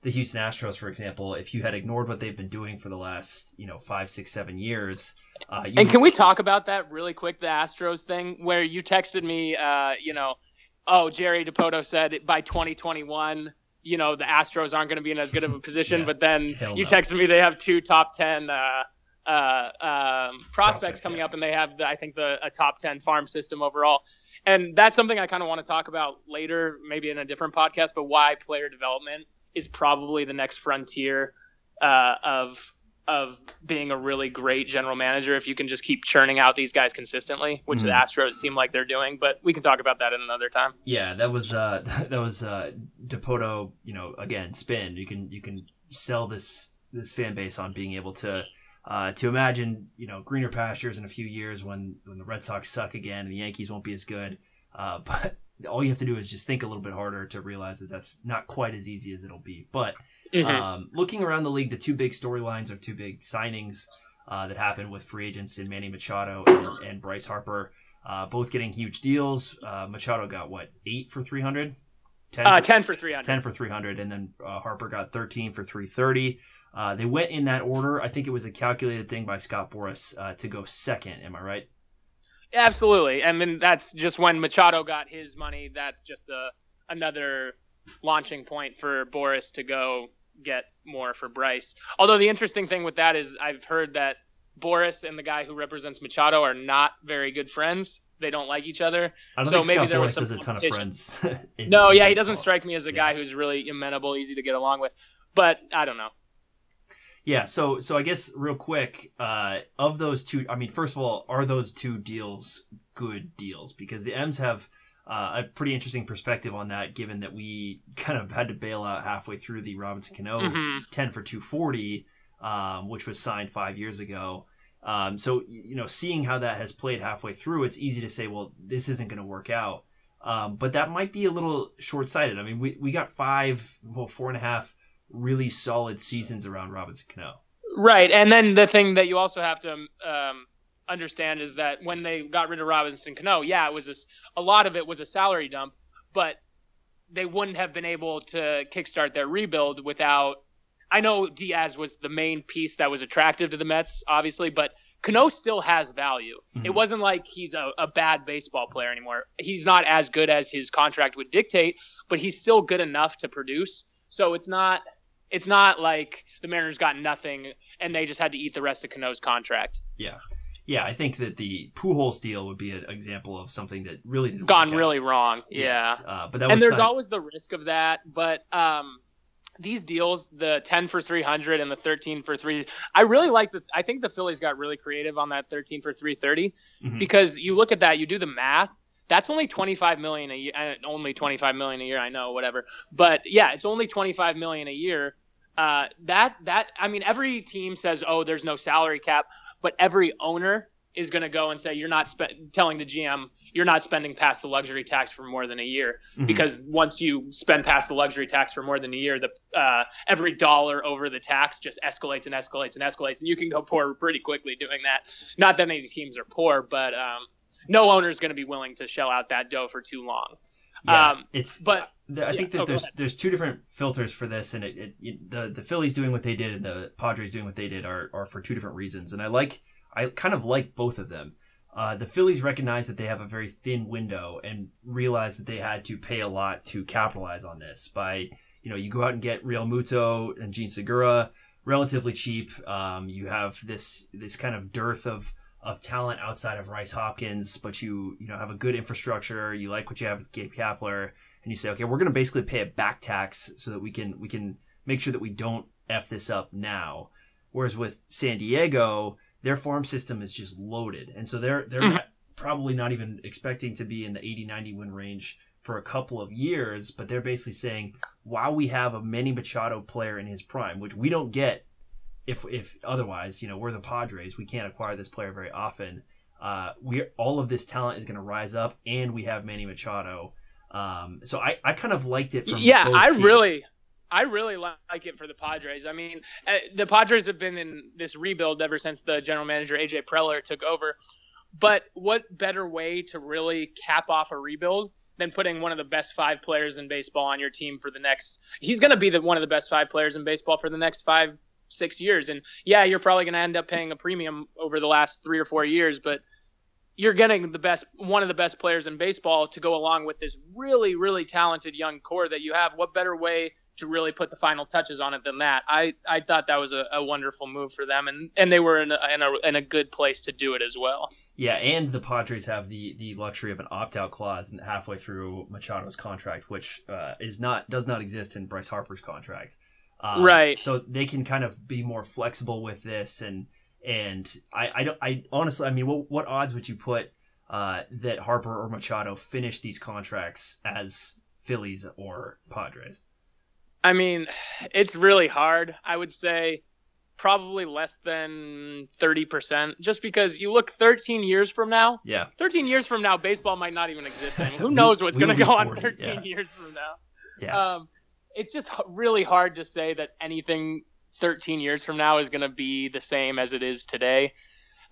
the Houston Astros, for example, if you had ignored what they've been doing for the last, you know, five, six, seven years. Uh, you... and can we talk about that really quick, the Astros thing, where you texted me, uh, you know, oh, Jerry Dipoto said by 2021 you know the Astros aren't going to be in as good of a *laughs* position. yeah. But then you no. texted me they have two top ten uh, uh, um, prospects, prospects coming yeah. up, and they have the, I think the a top ten farm system overall. And that's something I kind of want to talk about later, maybe in a different podcast. But why player development is probably the next frontier uh, of of being a really great general manager if you can just keep churning out these guys consistently, which mm-hmm. the Astros seem like they're doing. But we can talk about that in another time. Yeah, that was uh, *laughs* that was uh, Dipoto. You know, again, spin. You can you can sell this this fan base on being able to. Uh, to imagine, you know, greener pastures in a few years when, when the Red Sox suck again and the Yankees won't be as good. Uh, *laughs* but all you have to do is just think a little bit harder to realize that that's not quite as easy as it'll be. But Mm-hmm. Um, looking around the league, the two big storylines are two big signings uh, that happened with free agents in Manny Machado and, and Bryce Harper, uh, both getting huge deals. Uh, Machado got what eight for three hundred. 10 uh, for, 10 for 300 10 for 300 and then uh, harper got 13 for 330 uh, they went in that order i think it was a calculated thing by scott boras uh, to go second am i right absolutely and then that's just when machado got his money that's just a, another launching point for Boras to go get more for Bryce. Although the interesting thing with that is I've heard that Boras and the guy who represents Machado are not very good friends. They don't like each other. I don't so think maybe Scott there was some has a ton of friends. *laughs* no, yeah, he doesn't strike me as a guy yeah. who's really amenable, easy to get along with. But I don't know. Yeah, so so I guess real quick, uh, of those two, I mean, first of all, are those two deals good deals? Because the M's have uh, a pretty interesting perspective on that, given that we *laughs* kind of had to bail out halfway through the Robinson Cano mm-hmm. 10 for 240, um, which was signed five years ago. Um, so, you know, seeing how that has played halfway through, it's easy to say, well, this isn't going to work out. Um, but that might be a little short sighted. I mean, we, we got five, well, four and a half really solid seasons around Robinson Cano. Right. And then the thing that you also have to um, understand is that when they got rid of Robinson Cano, yeah, it was a, a lot of it was a salary dump, but they wouldn't have been able to kickstart their rebuild without. I know Diaz was the main piece that was attractive to the Mets, obviously, but Cano still has value. Mm-hmm. It wasn't like he's a, a, bad baseball player anymore. He's not as good as his contract would dictate, but he's still good enough to produce. So it's not it's not like the Mariners got nothing and they just had to eat the rest of Cano's contract. Yeah yeah, I think that the Pujols deal would be an example of something that really didn't gone really wrong. Yes. Yeah, uh, but that and there's always the risk of that. But um, these deals, the 10 for 300 and the 13 for three, I really like the. I think the Phillies got really creative on that 13 for 330 mm-hmm. because you look at that, you do the math. That's only 25 million a year. Only 25 million a year. I know, whatever. But yeah, it's only 25 million a year uh, that that I mean, every team says, "Oh, there's no salary cap," but every owner is going to go and say, "You're not spe- telling the GM you're not spending past the luxury tax for more than a year," mm-hmm. because once you spend past the luxury tax for more than a year, the uh, every dollar over the tax just escalates and escalates and escalates, and you can go poor pretty quickly doing that. Not that any teams are poor, but um, no owner is going to be willing to shell out that dough for too long. Yeah, um, it's but I think that oh, there's there's two different filters for this, and it, it, it, the the Phillies doing what they did and the Padres doing what they did are are for two different reasons, and I like I kind of like both of them. Uh, the Phillies recognize that they have a very thin window and realize that they had to pay a lot to capitalize on this. By you know, you go out and get Realmuto and Jean Segura relatively cheap. Um, you have this this kind of dearth of of talent outside of Rhys Hoskins, but you you know have a good infrastructure. You like what you have with Gabe Kapler, and you say, okay, we're going to basically pay a back tax so that we can we can make sure that we don't f this up now. Whereas with San Diego, their farm system is just loaded, and so they're they're mm-hmm. not, probably not even expecting to be in the 80-90 win range for a couple of years. But they're basically saying, while we have a Manny Machado player in his prime, which we don't get if if otherwise, you know, we're the Padres, we can't acquire this player very often. Uh, we all of this talent is going to rise up, and we have Manny Machado. Um, so I, I kind of liked it. yeah, I teams. really, I really like it for the Padres. I mean, uh, the Padres have been in this rebuild ever since the general manager AJ Preller took over. But what better way to really cap off a rebuild than putting one of the best five players in baseball on your team for the next? He's going to be the one of the best five players in baseball for the next five, six years. And yeah, you're probably going to end up paying a premium over the last three or four years, but you're getting the best, one of the best players in baseball to go along with this really, really talented young core that you have. What better way to really put the final touches on it than that. I, I thought that was a, a wonderful move for them, and, and they were in a, in, a, in a good place to do it as well. Yeah, and the Padres have the, the luxury of an opt out clause halfway through Machado's contract, which uh, is not does not exist in Bryce Harper's contract. Um, right. So they can kind of be more flexible with this, and and I I, don't, I honestly I mean what what odds would you put uh, that Harper or Machado finish these contracts as Phillies or Padres? I mean, it's really hard. I would say probably less than 30% just because you look 13 years from now. Yeah. 13 years from now, baseball might not even exist anymore. Who *laughs* knows what's going to go 40, on 13 yeah. years from now? Yeah. Um, it's just really hard to say that anything 13 years from now is going to be the same as it is today.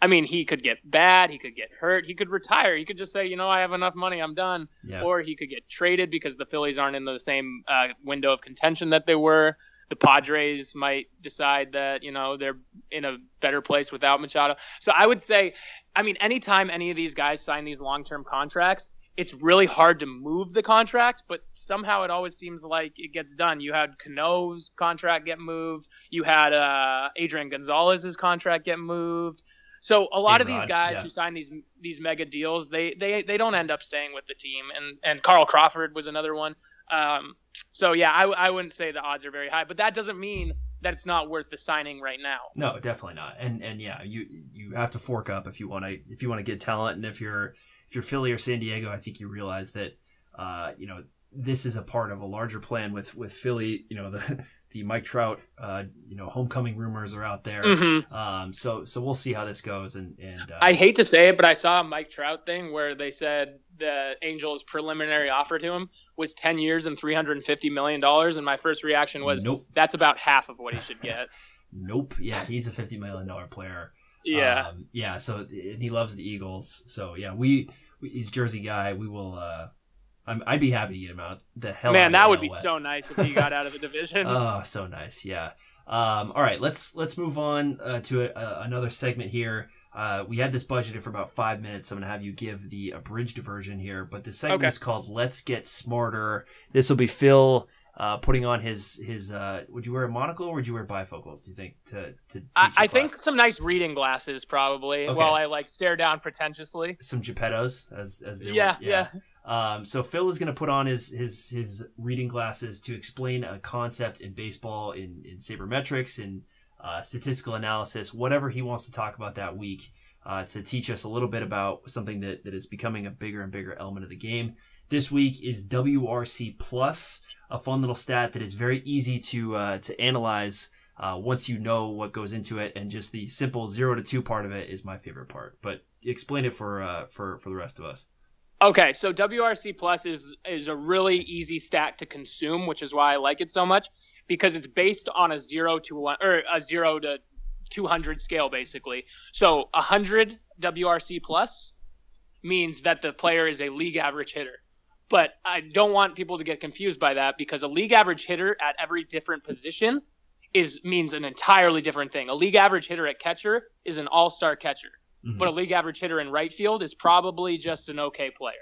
I mean, he could get bad, he could get hurt, he could retire, he could just say, you know, I have enough money, I'm done, yeah. or he could get traded because the Phillies aren't in the same uh, window of contention that they were. The Padres might decide that you know they're in a better place without Machado. So I would say, I mean, anytime any of these guys sign these long-term contracts, it's really hard to move the contract, but somehow it always seems like it gets done. You had Cano's contract get moved. You had uh, Adrian Gonzalez's contract get moved. So a lot of these guys yeah. who sign these these mega deals, they they they don't end up staying with the team. And and Carl Crawford was another one. Um, so yeah, I I wouldn't say the odds are very high, but that doesn't mean that it's not worth the signing right now. No, definitely not. And and yeah, you you have to fork up if you want to if you want to get talent, and if you're if you're Philly or San Diego, I think you realize that uh, you know this is a part of a larger plan with with Philly. You know *laughs* the the Mike Trout, uh, you know, homecoming rumors are out there. Mm-hmm. Um, so so we'll see how this goes. And and uh, I hate to say it, but I saw a Mike Trout thing where they said the Angels' preliminary offer to him was ten years and three hundred and fifty million dollars, and my first reaction was, nope. that's about half of what he should get. *laughs* nope. Yeah, he's a fifty million dollar player. Yeah. Um, yeah. So and he loves the Eagles. So yeah, we, we he's Jersey guy. We will. Uh, i would be happy to get him out the hell. Man, that would be West. so nice if he got out of the division. *laughs* oh, so nice. Yeah. Um, all right, let's let's move on uh, to a, a, another segment here. Uh, we had this budgeted for about five minutes. So I'm gonna have you give the abridged version here, but the segment okay. is called "Let's Get Smarter." This will be Phil uh, putting on his his. Uh, would you wear a monocle or would you wear bifocals? Do you think to to? I, I think some nice reading glasses probably. Okay. While I like stare down pretentiously. Some Geppettos as as they yeah, were. yeah. yeah. Um, so Phil is going to put on his his his reading glasses to explain a concept in baseball, in in sabermetrics, in uh, statistical analysis, whatever he wants to talk about that week, uh, to teach us a little bit about something that, that is becoming a bigger and bigger element of the game. This week is WRC plus, a fun little stat that is very easy to uh, to analyze. Uh, once you know what goes into it, and just the simple zero to two part of it is my favorite part. But explain it for uh, for for the rest of us. Okay, so WRC plus is is a really easy stat to consume, which is why I like it so much because it's based on a zero to one or a zero to 200 scale basically. So 100 WRC plus means that the player is a league average hitter. But I don't want people to get confused by that because a league average hitter at every different position is means an entirely different thing. A league average hitter at catcher is an all-star catcher. Mm-hmm. But a league average hitter in right field is probably just an okay player.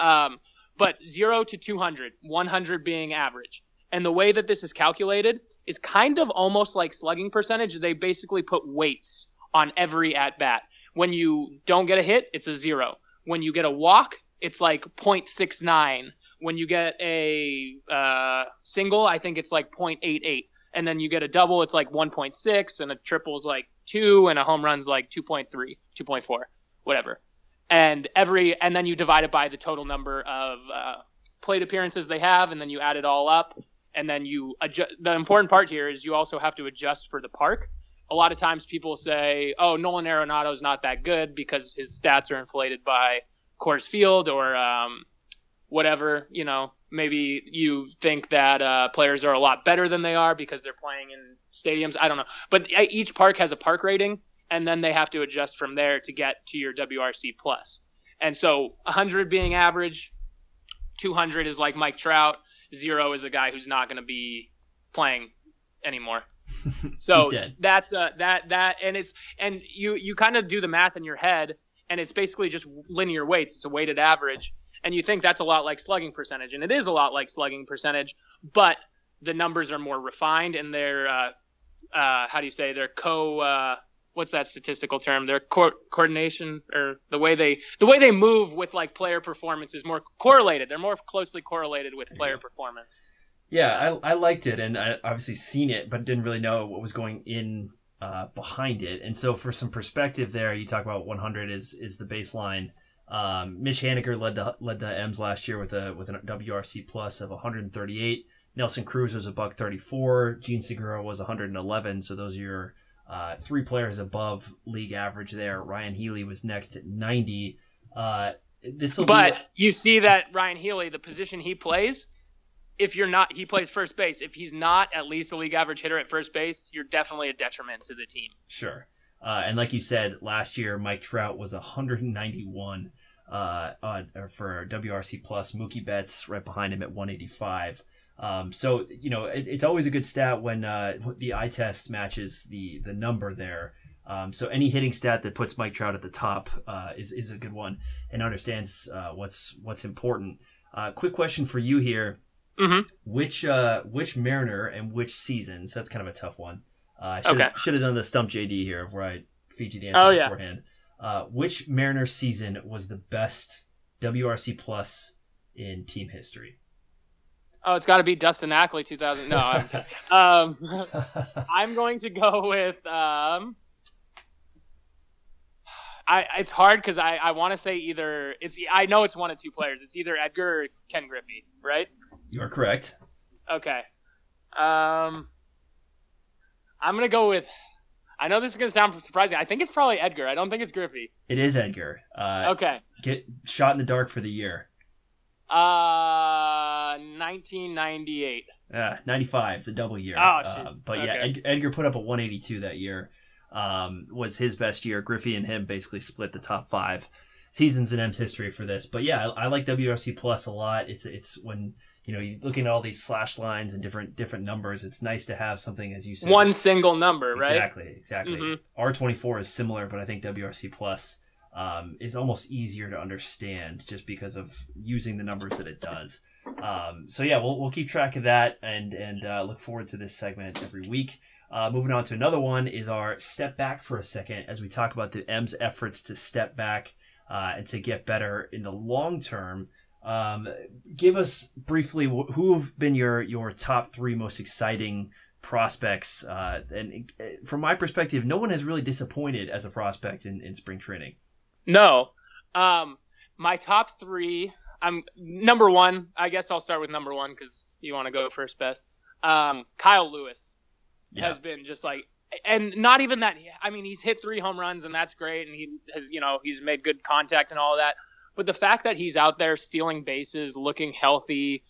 Um, but 0 to 200, 100 being average. And the way that this is calculated is kind of almost like slugging percentage. They basically put weights on every at bat. When you don't get a hit, it's a zero. When you get a walk, it's like 0.69. When you get a uh, single, I think it's like 0.88. And then you get a double, it's like 1.6, and a triple is like two, and a home run's like 2.3, 2.4, whatever. And every and then you divide it by the total number of uh, plate appearances they have, and then you add it all up, and then you adjust. The important part here is you also have to adjust for the park. A lot of times people say, "Oh, Nolan Arenado's not that good because his stats are inflated by Coors Field or um, whatever, you know, maybe you think that uh, players are a lot better than they are because they're playing in stadiums. I don't know, but each park has a park rating, and then they have to adjust from there to get to your WRC plus. And so 100 being average, 200 is like Mike Trout, zero is a guy who's not going to be playing anymore. *laughs* So that's uh, that that and it's and you you kind of do the math in your head and it's basically just linear weights. It's a weighted average, and you think that's a lot like slugging percentage, and it is a lot like slugging percentage, but the numbers are more refined and they're uh, uh, how do you say they're co uh, what's that statistical term? Their co- coordination or the way they the way they move with like player performance is more correlated. They're more closely correlated with player performance. Yeah, I, I liked it, and I obviously seen it, but didn't really know what was going in uh, behind it. And so, for some perspective, there, you talk about 100 is is the baseline. Um, Mitch Haniger led the led the M's last year with a with a WRC plus of 138. Nelson Cruz was a buck 34. Jean Segura was 111. So those are your uh, three players above league average there. Ryon Healy was next at 90. Uh, this but be... you see that Ryon Healy, the position he plays, if you're not, he plays first base. If he's not at least a league average hitter at first base, you're definitely a detriment to the team. Sure. Uh, and like you said, last year Mike Trout was 191 uh, for WRC plus. Mookie Betts right behind him at 185. Um, so you know it, it's always a good stat when uh, the eye test matches the the number there. Um, so any hitting stat that puts Mike Trout at the top uh, is is a good one and understands uh, what's what's important. Uh, quick question for you here: mm-hmm. which uh, which Mariner and which seasons? That's kind of a tough one. Uh, should okay. should have done the stump JD here where I feed you the answer oh, beforehand. Yeah. which Mariner season was the best WRC plus in team history? Oh, it's got to be Dustin Ackley 2000. No, I'm, *laughs* um, *laughs* I'm going to go with. Um, I it's hard because I, I want to say either it's I know it's one of two players. It's either Edgar or Ken Griffey, right? You are correct. Okay. Um, I'm gonna go with. I know this is gonna sound surprising. I think it's probably Edgar. I don't think it's Griffey. It is Edgar. Uh, okay. Get shot in the dark for the year. Uh, 1998. Yeah, 95, the double year. Oh, shit. Uh, but okay. yeah, Ed- Edgar put up a 182 that year. Um, was his best year. Griffey and him basically split the top five seasons in M's history for this. But yeah, I, I like WRC Plus a lot. It's it's when you know looking at all these slash lines and different different numbers. It's nice to have something as you said. One single number, right? Exactly, exactly. Mm-hmm. R24 is similar, but I think WRC Plus um, is almost easier to understand just because of using the numbers that it does. Um, so yeah, we'll, we'll keep track of that and and uh, look forward to this segment every week. Uh, moving on to another one is our step back for a second as we talk about the M's efforts to step back uh, and to get better in the long term. Um, give us briefly who have been your your top three most exciting prospects. Uh, and uh, from my perspective, no one has really disappointed as a prospect in, in spring training. No. Um, my top three. I'm number one. I guess I'll start with number one because you want to go first best. Um, Kyle Lewis yeah. has been just like, and not even that. I mean, he's hit three home runs and that's great, and he has, you know, he's made good contact and all of that. But the fact that he's out there stealing bases, looking healthy,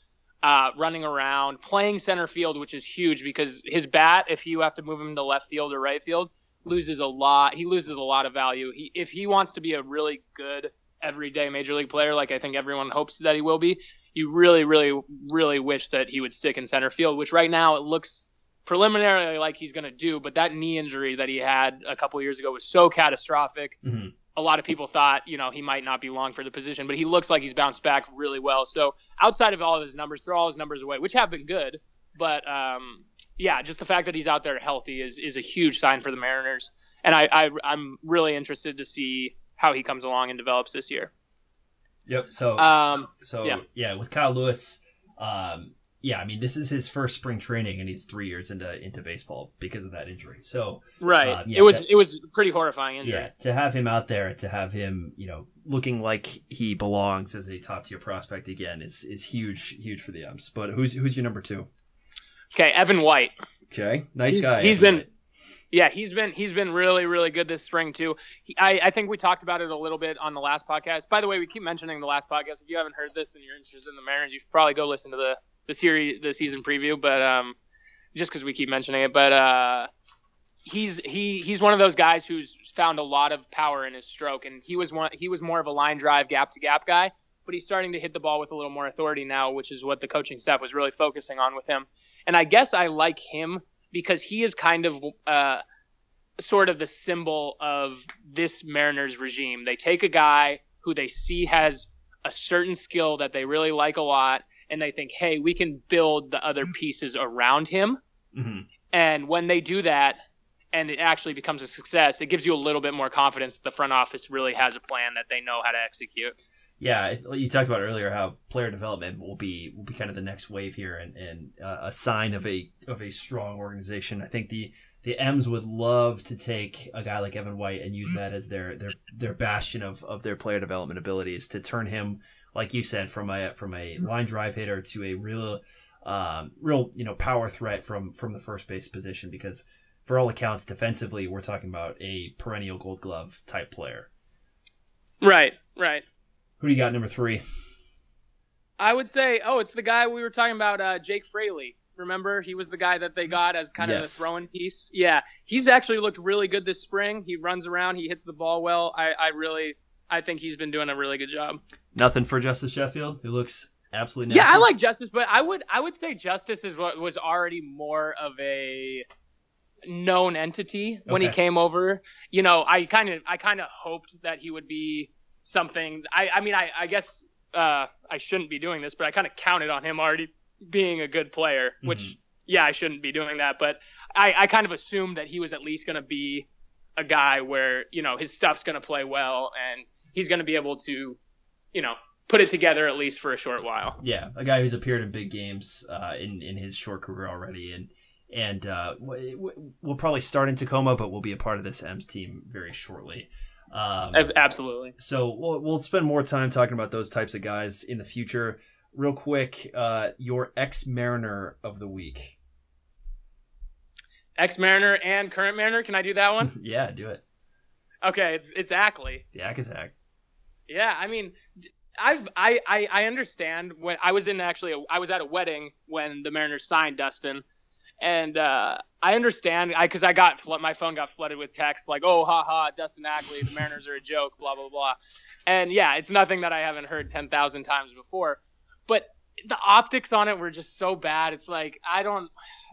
uh, running around, playing center field, which is huge because his bat, if you have to move him to left field or right field, loses a lot. He loses a lot of value. He, if he wants to be a really good everyday major league player, like I think everyone hopes that he will be, you really, really, really wish that he would stick in center field. Which right now it looks preliminarily like he's going to do, but that knee injury that he had a couple years ago was so catastrophic. Mm-hmm. A lot of people thought, you know, he might not be long for the position, but he looks like he's bounced back really well. So outside of all of his numbers, throw all his numbers away, which have been good. But um, yeah, just the fact that he's out there healthy is, is a huge sign for the Mariners, and I, I I'm really interested to see how he comes along and develops this year. Yep. So um, so yeah. yeah, with Kyle Lewis, um, yeah, I mean this is his first spring training, and he's three years into into baseball because of that injury. So right, um, yeah, it was it was pretty horrifying injury. Yeah, to have him out there, to have him, you know, looking like he belongs as a top tier prospect again is is huge, huge for the M's. But who's who's your number two? Okay, Evan White. Okay, nice he's, guy. He's Evan been, White. Yeah, he's been he's been really really good this spring too. He, I I think we talked about it a little bit on the last podcast. By the way, we keep mentioning the last podcast. If you haven't heard this and you're interested in the Mariners, you should probably go listen to the the series the season preview. But um, just because we keep mentioning it, but uh, he's he he's one of those guys who's found a lot of power in his stroke, and he was one he was more of a line drive gap to gap guy. But he's starting to hit the ball with a little more authority now, which is what the coaching staff was really focusing on with him. And I guess I like him because he is kind of uh, sort of the symbol of this Mariners regime. They take a guy who they see has a certain skill that they really like a lot, and they think, hey, we can build the other pieces around him. Mm-hmm. And when they do that, and it actually becomes a success, it gives you a little bit more confidence that the front office really has a plan that they know how to execute. Yeah, you talked about earlier how player development will be will be kind of the next wave here, and, and uh, a sign of a of a strong organization. I think the the M's would love to take a guy like Evan White and use that as their their their bastion of, of their player development abilities to turn him, like you said, from a from a line drive hitter to a real um, real you know power threat from from the first base position because for all accounts defensively we're talking about a perennial Gold Glove type player. Right, right. Who do you got number three? I would say, oh, it's the guy we were talking about, uh, Jake Fraley. Remember, he was the guy that they got as kind yes. of the throwing piece. Yeah, he's actually looked really good this spring. He runs around, he hits the ball well. I, I really, I think he's been doing a really good job. Nothing for Justus Sheffield, He looks absolutely. Nasty. Yeah, I like Justus, but I would, I would say Justus is what was already more of a known entity when Okay. he came over. You know, I kind of, I kind of hoped that he would be something. I, I mean, I, I guess uh, I shouldn't be doing this, but I kind of counted on him already being a good player. Which, yeah, I shouldn't be doing that, but I, I kind of assumed that he was at least going to be a guy where you know his stuff's going to play well and he's going to be able to, you know, put it together at least for a short while. Yeah, a guy who's appeared in big games uh, in in his short career already, and and uh, w- w- will probably start in Tacoma, but we'll be a part of this M's team very shortly. Um, Absolutely. so we'll, we'll spend more time talking about those types of guys in the future. Real quick, uh, your ex Mariner of the week. Ex Mariner and current Mariner. Can I do that one? *laughs* yeah, do it. Okay, it's it's Ackley. The Ack Attack. Yeah, I mean, I I I understand when I was in actually a, I was at a wedding when the Mariners signed Dustin, and uh, I understand I because I got my phone got flooded with texts like oh ha ha Dustin Ackley the Mariners are a joke blah blah blah, and yeah it's nothing that I haven't heard ten thousand times before, but the optics on it were just so bad. It's like I don't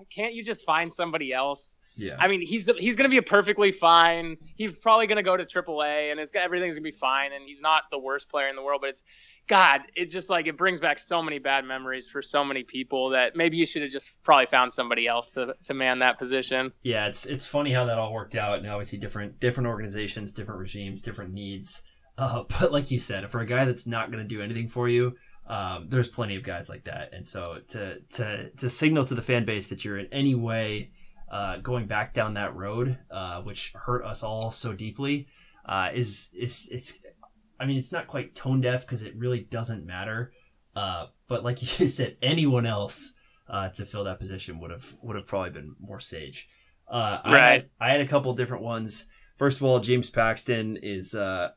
can't you just find somebody else? Yeah. I mean, he's he's going to be a perfectly fine. He's probably going to go to AAA, and it's everything's going to be fine. And he's not the worst player in the world, but it's God. It just like it brings back so many bad memories for so many people that maybe you should have just probably found somebody else to to man that position. yeah, it's it's funny how that all worked out, and obviously different different organizations, different regimes, different needs. Uh, *laughs* but like you said, for a guy that's not going to do anything for you, um, there's plenty of guys like that. And so to to to signal to the fan base that you're in any way uh, going back down that road, uh, which hurt us all so deeply, uh, is is it's. I mean, it's not quite tone deaf because it really doesn't matter. Uh, but like *laughs* you said, anyone else uh, to fill that position would have would have probably been more sage. Uh, I Right. had, I had a couple different ones. First of all, James Paxton is uh,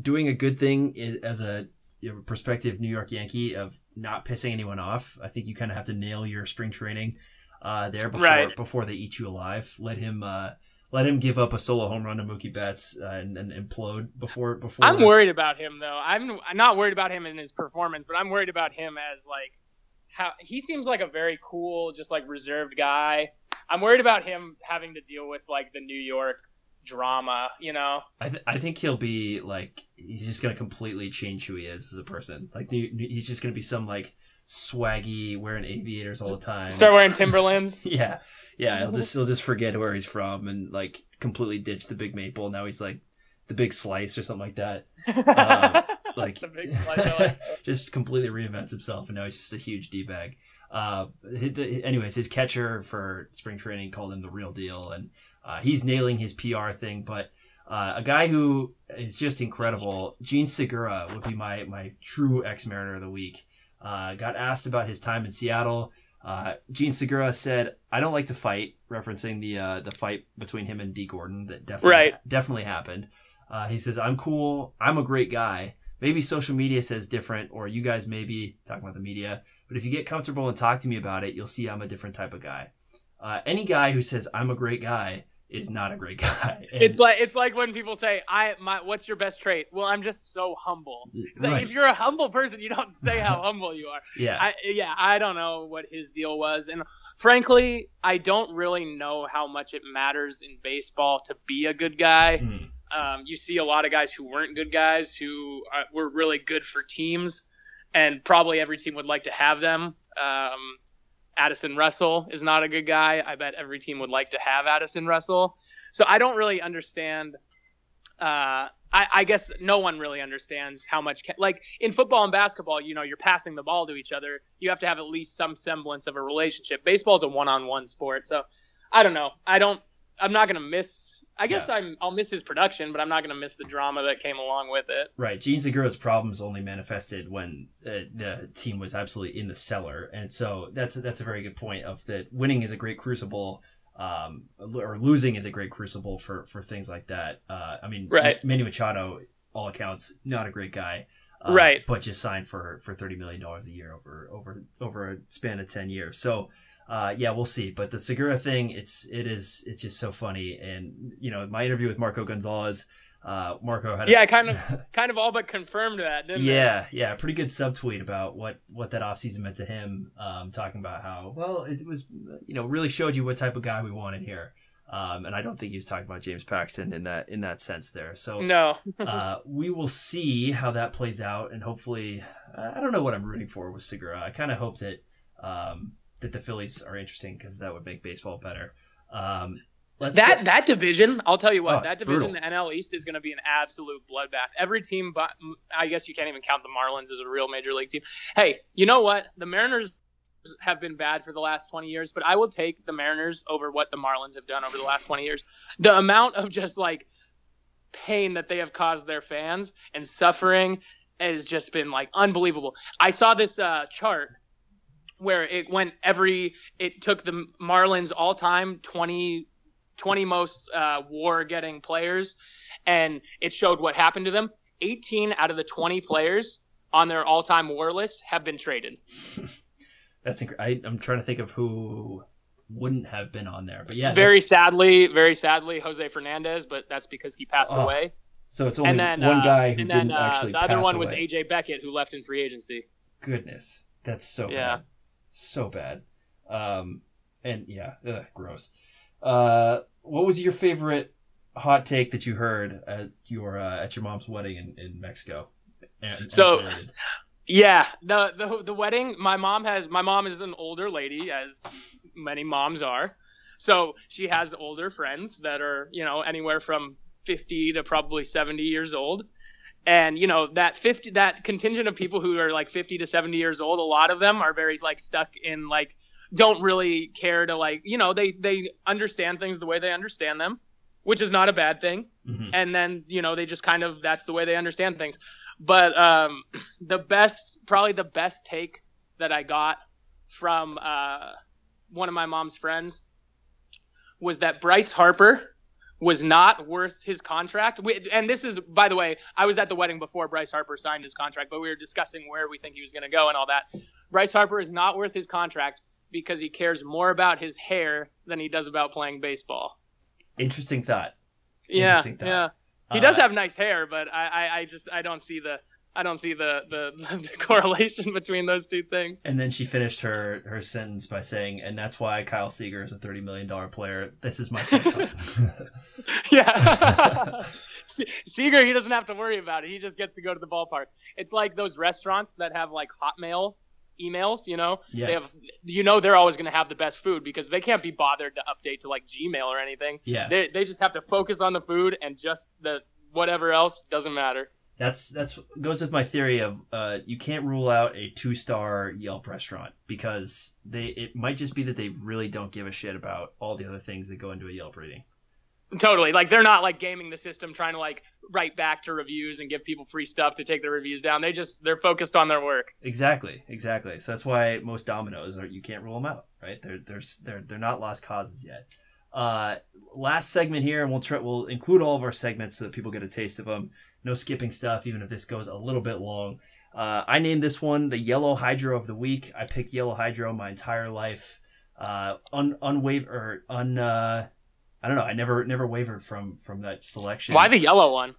doing a good thing as a prospective New York Yankee of not pissing anyone off. I think you kind of have to nail your spring training uh, there before Right. before they eat you alive. Let him uh, let him give up a solo home run to Mookie Betts uh, and, and implode before before. I'm worried about him though. I'm I'm not worried about him in his performance, but I'm worried about him as like how he seems like a very cool, just like reserved guy. I'm worried about him having to deal with like the New York drama, you know. I, th- I think he'll be like he's just gonna completely change who he is as a person. Like he's just gonna be some like swaggy wearing aviators all the time. Start wearing Timberlands. *laughs* Yeah, yeah. He'll just *laughs* he'll just forget where he's from and like completely ditch the big maple. Now he's like the big slice or something like that. Um, *laughs* Like The big slice, just completely reinvents himself, and now he's just a huge d bag. Uh, anyways, his catcher for spring training called him the real deal, and uh, he's nailing his PR thing. But uh, a guy who is just incredible, Jean Segura would be my my true ex Mariner of the week. Uh, got asked about his time in Seattle. Uh, Jean Segura said, "I don't like to fight," referencing the uh, the fight between him and Dee Gordon that definitely Right. definitely happened. Uh, he says, "I'm cool. I'm a great guy. Maybe social media says different, or you guys maybe talking about the media. But if you get comfortable and talk to me about it, you'll see I'm a different type of guy. Uh, any guy who says I'm a great guy is not a great *laughs* guy. And- It's like it's like when people say, "I my what's your best trait?" Well, I'm just so humble. It's like if you're a humble person, you don't say how *laughs* humble you are. yeah, I yeah, I don't know what his deal was, and frankly, I don't really know how much it matters in baseball to be a good guy. Mm. Um, you see a lot of guys who weren't good guys who uh, were really good for teams, and probably every team would like to have them. Um, Addison Russell is not a good guy. I bet every team would like to have Addison Russell. So I don't really understand. Uh, I, I guess no one really understands how much, ca- like in football and basketball, you know, you're passing the ball to each other. You have to have at least some semblance of a relationship. Baseball is a one-on-one sport, so I don't know. I don't. I'm not gonna miss. I guess Yeah. I'm. I'll miss his production, but I'm not gonna miss the drama that came along with it. Right. Jean Segura's problems only manifested when uh, the team was absolutely in the cellar, and so that's that's a very good point. Of that, winning is a great crucible, um, or losing is a great crucible for for things like that. Uh, I mean, Right. Manny Machado, all accounts, not a great guy, uh, Right. But just signed for for thirty million dollars a year over over over a span of ten years. So. Uh, yeah, we'll see. But the Segura thing, it's it is it's just so funny. And you know, my interview with Marco Gonzalez, uh, Marco had Yeah, I kind of, *laughs* kind of all but confirmed that. Didn't they? yeah, yeah, pretty good subtweet about what what that offseason meant to him. Um, talking about how well it was, you know, really showed you what type of guy we wanted here. Um, and I don't think he was talking about James Paxton in that in that sense there. So No. *laughs* uh, we will see how that plays out, and hopefully, I don't know what I'm rooting for with Segura. I kind of hope that um, that the Phillies are interesting because that would make baseball better. Um, let's That that division, I'll tell you what, Oh, that division, brutal. the NL East, is going to be an absolute bloodbath. Every team, but I guess you can't even count the Marlins as a real major league team. Hey, you know what? The Mariners have been bad for the last 20 years, but I will take the Mariners over what the Marlins have done over the last 20 years. The amount of just like pain that they have caused their fans and suffering has just been like unbelievable. I saw this uh, chart where it went every it took the Marlins all time 20 20 most uh, war getting players and it showed what happened to them 18 out of the 20 players on their all-time war list have been traded *laughs* that's inc- I, I'm trying to think of who wouldn't have been on there, but yeah, very that's- sadly very sadly Jose Fernandez but that's because he passed Oh, away So it's only and then one uh, guy who and then didn't uh, actually. the other one was. AJ Beckett who left in free agency Goodness, that's so Yeah. bad, so bad. Um, and yeah, ugh, gross. Uh, what was your favorite hot take that you heard at your uh, at your mom's wedding in, in Mexico? And, So- unrelated? Yeah, the, the the wedding. My mom has. My mom is an older lady, as many moms are. So she has older friends that are, you know, anywhere from 50 to probably 70 years old. And you know that 50 that contingent of people who are like 50 to 70 years old, a lot of them are very like stuck in like don't really care to like, you know, they they understand things the way they understand them, which is not a bad thing Mhm. and then you know they just kind of that's the way they understand things but um, the best probably the best take that i got from uh, one of my mom's friends was that bryce harper was not worth his contract we, and this is by the way i was at the wedding before bryce harper signed his contract but we were discussing where we think he was going to go and all that bryce harper is not worth his contract because he cares more about his hair than he does about playing baseball Interesting thought. yeah Interesting thought. yeah he does Uh, have nice hair, but I, I, I just I don't see the I don't see the, the, *laughs* the correlation between those two things. And then she finished her her sentence by saying, "And that's why Kyle Seager is a thirty million dollar player. This is my talk." *laughs* *laughs* Yeah. Se- Seager, he doesn't have to worry about it. He just gets to go to the ballpark. It's like those restaurants that have like Hotmail emails, you know? They have you know they're always going to have the best food because they can't be bothered to update to like Gmail or anything. Yeah. They they just have to focus on the food and just the whatever else doesn't matter. That's that's goes with my theory of uh, you can't rule out a two star Yelp restaurant because they it might just be that they really don't give a shit about all the other things that go into a Yelp rating. Totally. Like they're not like gaming the system trying to like write back to reviews and give people free stuff to take their reviews down. They just they're focused on their work. Exactly, exactly. So that's why most dominoes are you can't rule them out, right? They're they're they're they're not lost causes yet. Uh, last segment here, and we'll try we'll include all of our segments so that people get a taste of them. No skipping stuff, even if this goes a little bit long. Uh, I named this one the Yellow Hydro of the week. I picked Yellow Hydro my entire life. Uh, un unwaver or un uh, I don't know. I never never wavered from from that selection. Why the yellow one?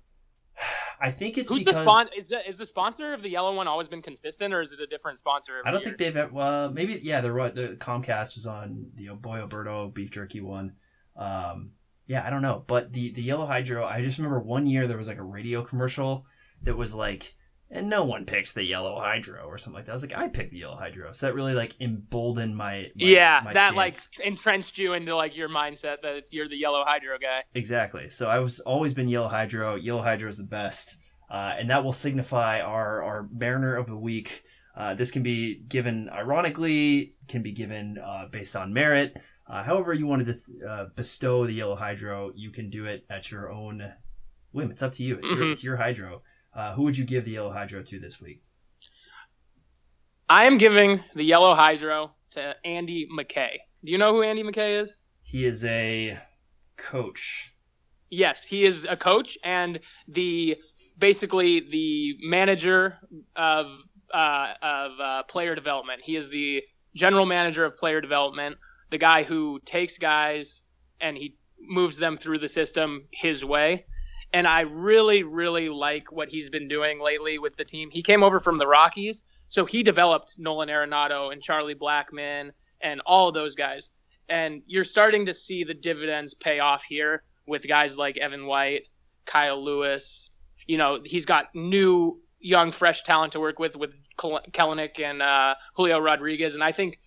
*sighs* I think it's Who's because the spon? Is the is the sponsor of the yellow one always been consistent, or is it a different sponsor? every I don't year? think they've ever- well maybe yeah they're right. The Comcast was on the Boy Oberto beef jerky one. Um, yeah, I don't know, but the the Yellow Hydro. I just remember one year there was like a radio commercial that was like, and no one picks the Yellow Hydro or something like that. I was like, I picked the Yellow Hydro, so that really like emboldened my, my yeah, my that stance. like entrenched you into like your mindset that you're the yellow hydro guy. Exactly. So I was always been Yellow Hydro. Yellow Hydro is the best, uh, and that will signify our our Mariner of the week. Uh, this can be given ironically, can be given uh, based on merit. Uh, however, you wanted to uh, bestow the Yellow Hydro, you can do it at your own whim. It's up to you. It's, your, Mhm. it's your Hydro. Uh, who would you give the Yellow Hydro to this week? I am giving the yellow hydro to Andy McKay. Do you know who Andy McKay is? He is a coach. Yes, he is a coach and the basically the manager of uh, of uh, player development. He is the general manager of player development, the guy who takes guys and he moves them through the system his way. And I really, really like what he's been doing lately with the team. He came over from the Rockies, so he developed Nolan Arenado and Charlie Blackmon and all those guys. And you're starting to see the dividends pay off here with guys like Evan White, Kyle Lewis. You know, he's got new, young, fresh talent to work with with Kel- Kelenic and uh, Julio Rodriguez. And I think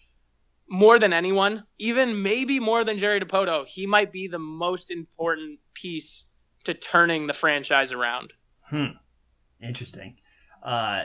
more than anyone, even maybe more than Jerry Dipoto, he might be the most important piece to turning the franchise around. Hmm. Interesting. Uh,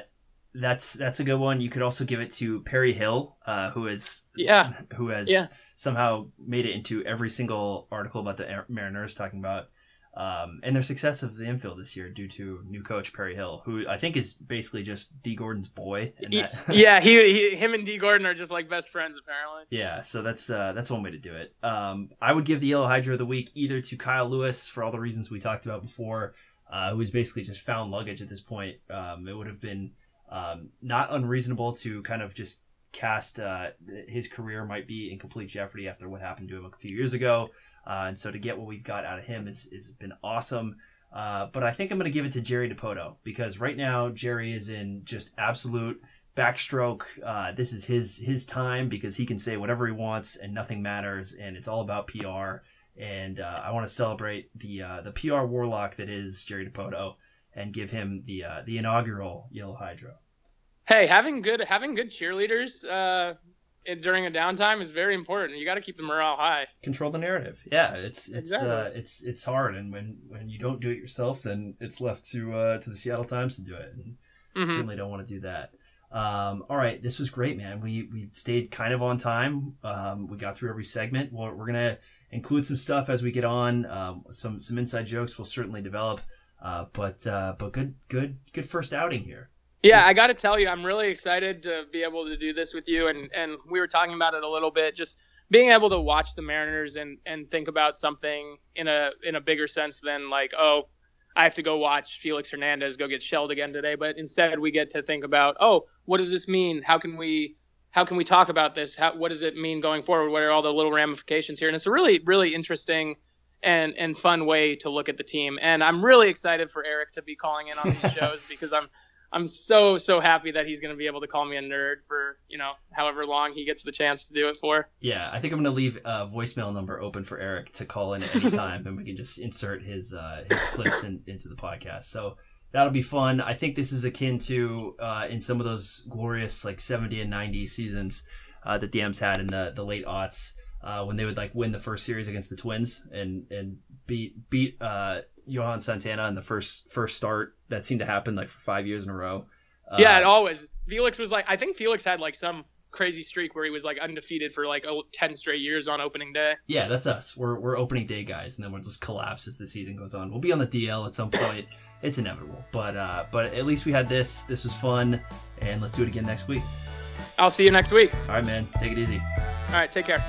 that's that's a good one. You could also give it to Perry Hill, uh, who is Yeah. who has Yeah. somehow made it into every single article about the Mariners talking about um, and their success of the infield this year due to new coach Perry Hill, who I think is basically just Dee Gordon's boy. *laughs* Yeah, he, he, him and Dee Gordon are just like best friends apparently. Yeah, so that's uh, that's one way to do it. Um, I would give the Yellow Hydra of the week either to Kyle Lewis for all the reasons we talked about before, uh, who's basically just found luggage at this point. Um, it would have been um, not unreasonable to kind of just cast uh, his career might be in complete jeopardy after what happened to him a few years ago. Uh, and so to get what we've got out of him is has been awesome. Uh, but I think I'm going to give it to Jerry Dipoto because right now Jerry is in just absolute backstroke. Uh, this is his his time because he can say whatever he wants and nothing matters, and it's all about PR. And uh, I want to celebrate the uh, the PR warlock that is Jerry Dipoto and give him the uh, the inaugural Yellow Hydro. Hey, having good having good cheerleaders uh, in- during a downtime is very important. You got to keep the morale high. Control the narrative. Yeah, it's it's uh, it's it's hard, and when when you don't do it yourself, then it's left to uh, to the Seattle Times to do it. And Mhm. certainly don't want to do that. Um, all right, this was great, man. We we stayed kind of on time. Um, we got through every segment. We're, we're gonna include some stuff as we get on. Um, some some inside jokes will certainly develop. Uh, but uh, but good good good first outing here. Yeah, I got to tell you, I'm really excited to be able to do this with you. And, and we were talking about it a little bit, just being able to watch the Mariners and, and think about something in a in a bigger sense than like, oh, I have to go watch Felix Hernandez go get shelled again today. But instead, we get to think about, oh, what does this mean? How can we how can we talk about this? How, what does it mean going forward? What are all the little ramifications here? And it's a really really interesting and and fun way to look at the team. And I'm really excited for Eric to be calling in on these *laughs* shows because I'm I'm so so happy that he's going to be able to call me a nerd for you know however long he gets the chance to do it for. Yeah, I think I'm gonna leave a voicemail number open for Eric to call in at any *laughs* time, and we can just insert his uh, his clips in, into the podcast. So that'll be fun. I think this is akin to uh, in some of those glorious like 70 and 90 seasons uh, that the M's had in the the late aughts uh, when they would like win the first series against the Twins and and beat beat uh, Johan Santana in the first first start. That seemed to happen like for five years in a row. Uh, yeah, it always Felix was like I think Felix had like some crazy streak where he was like undefeated for like oh, 10 straight years on opening day. Yeah, that's us. We're we're opening day guys, and then we'll just collapse as the season goes on. We'll be on the DL at some point. *laughs* it's inevitable, but uh, but at least we had this. This was fun, and let's do it again next week. I'll see you next week. All right, man. Take it easy. All right, take care.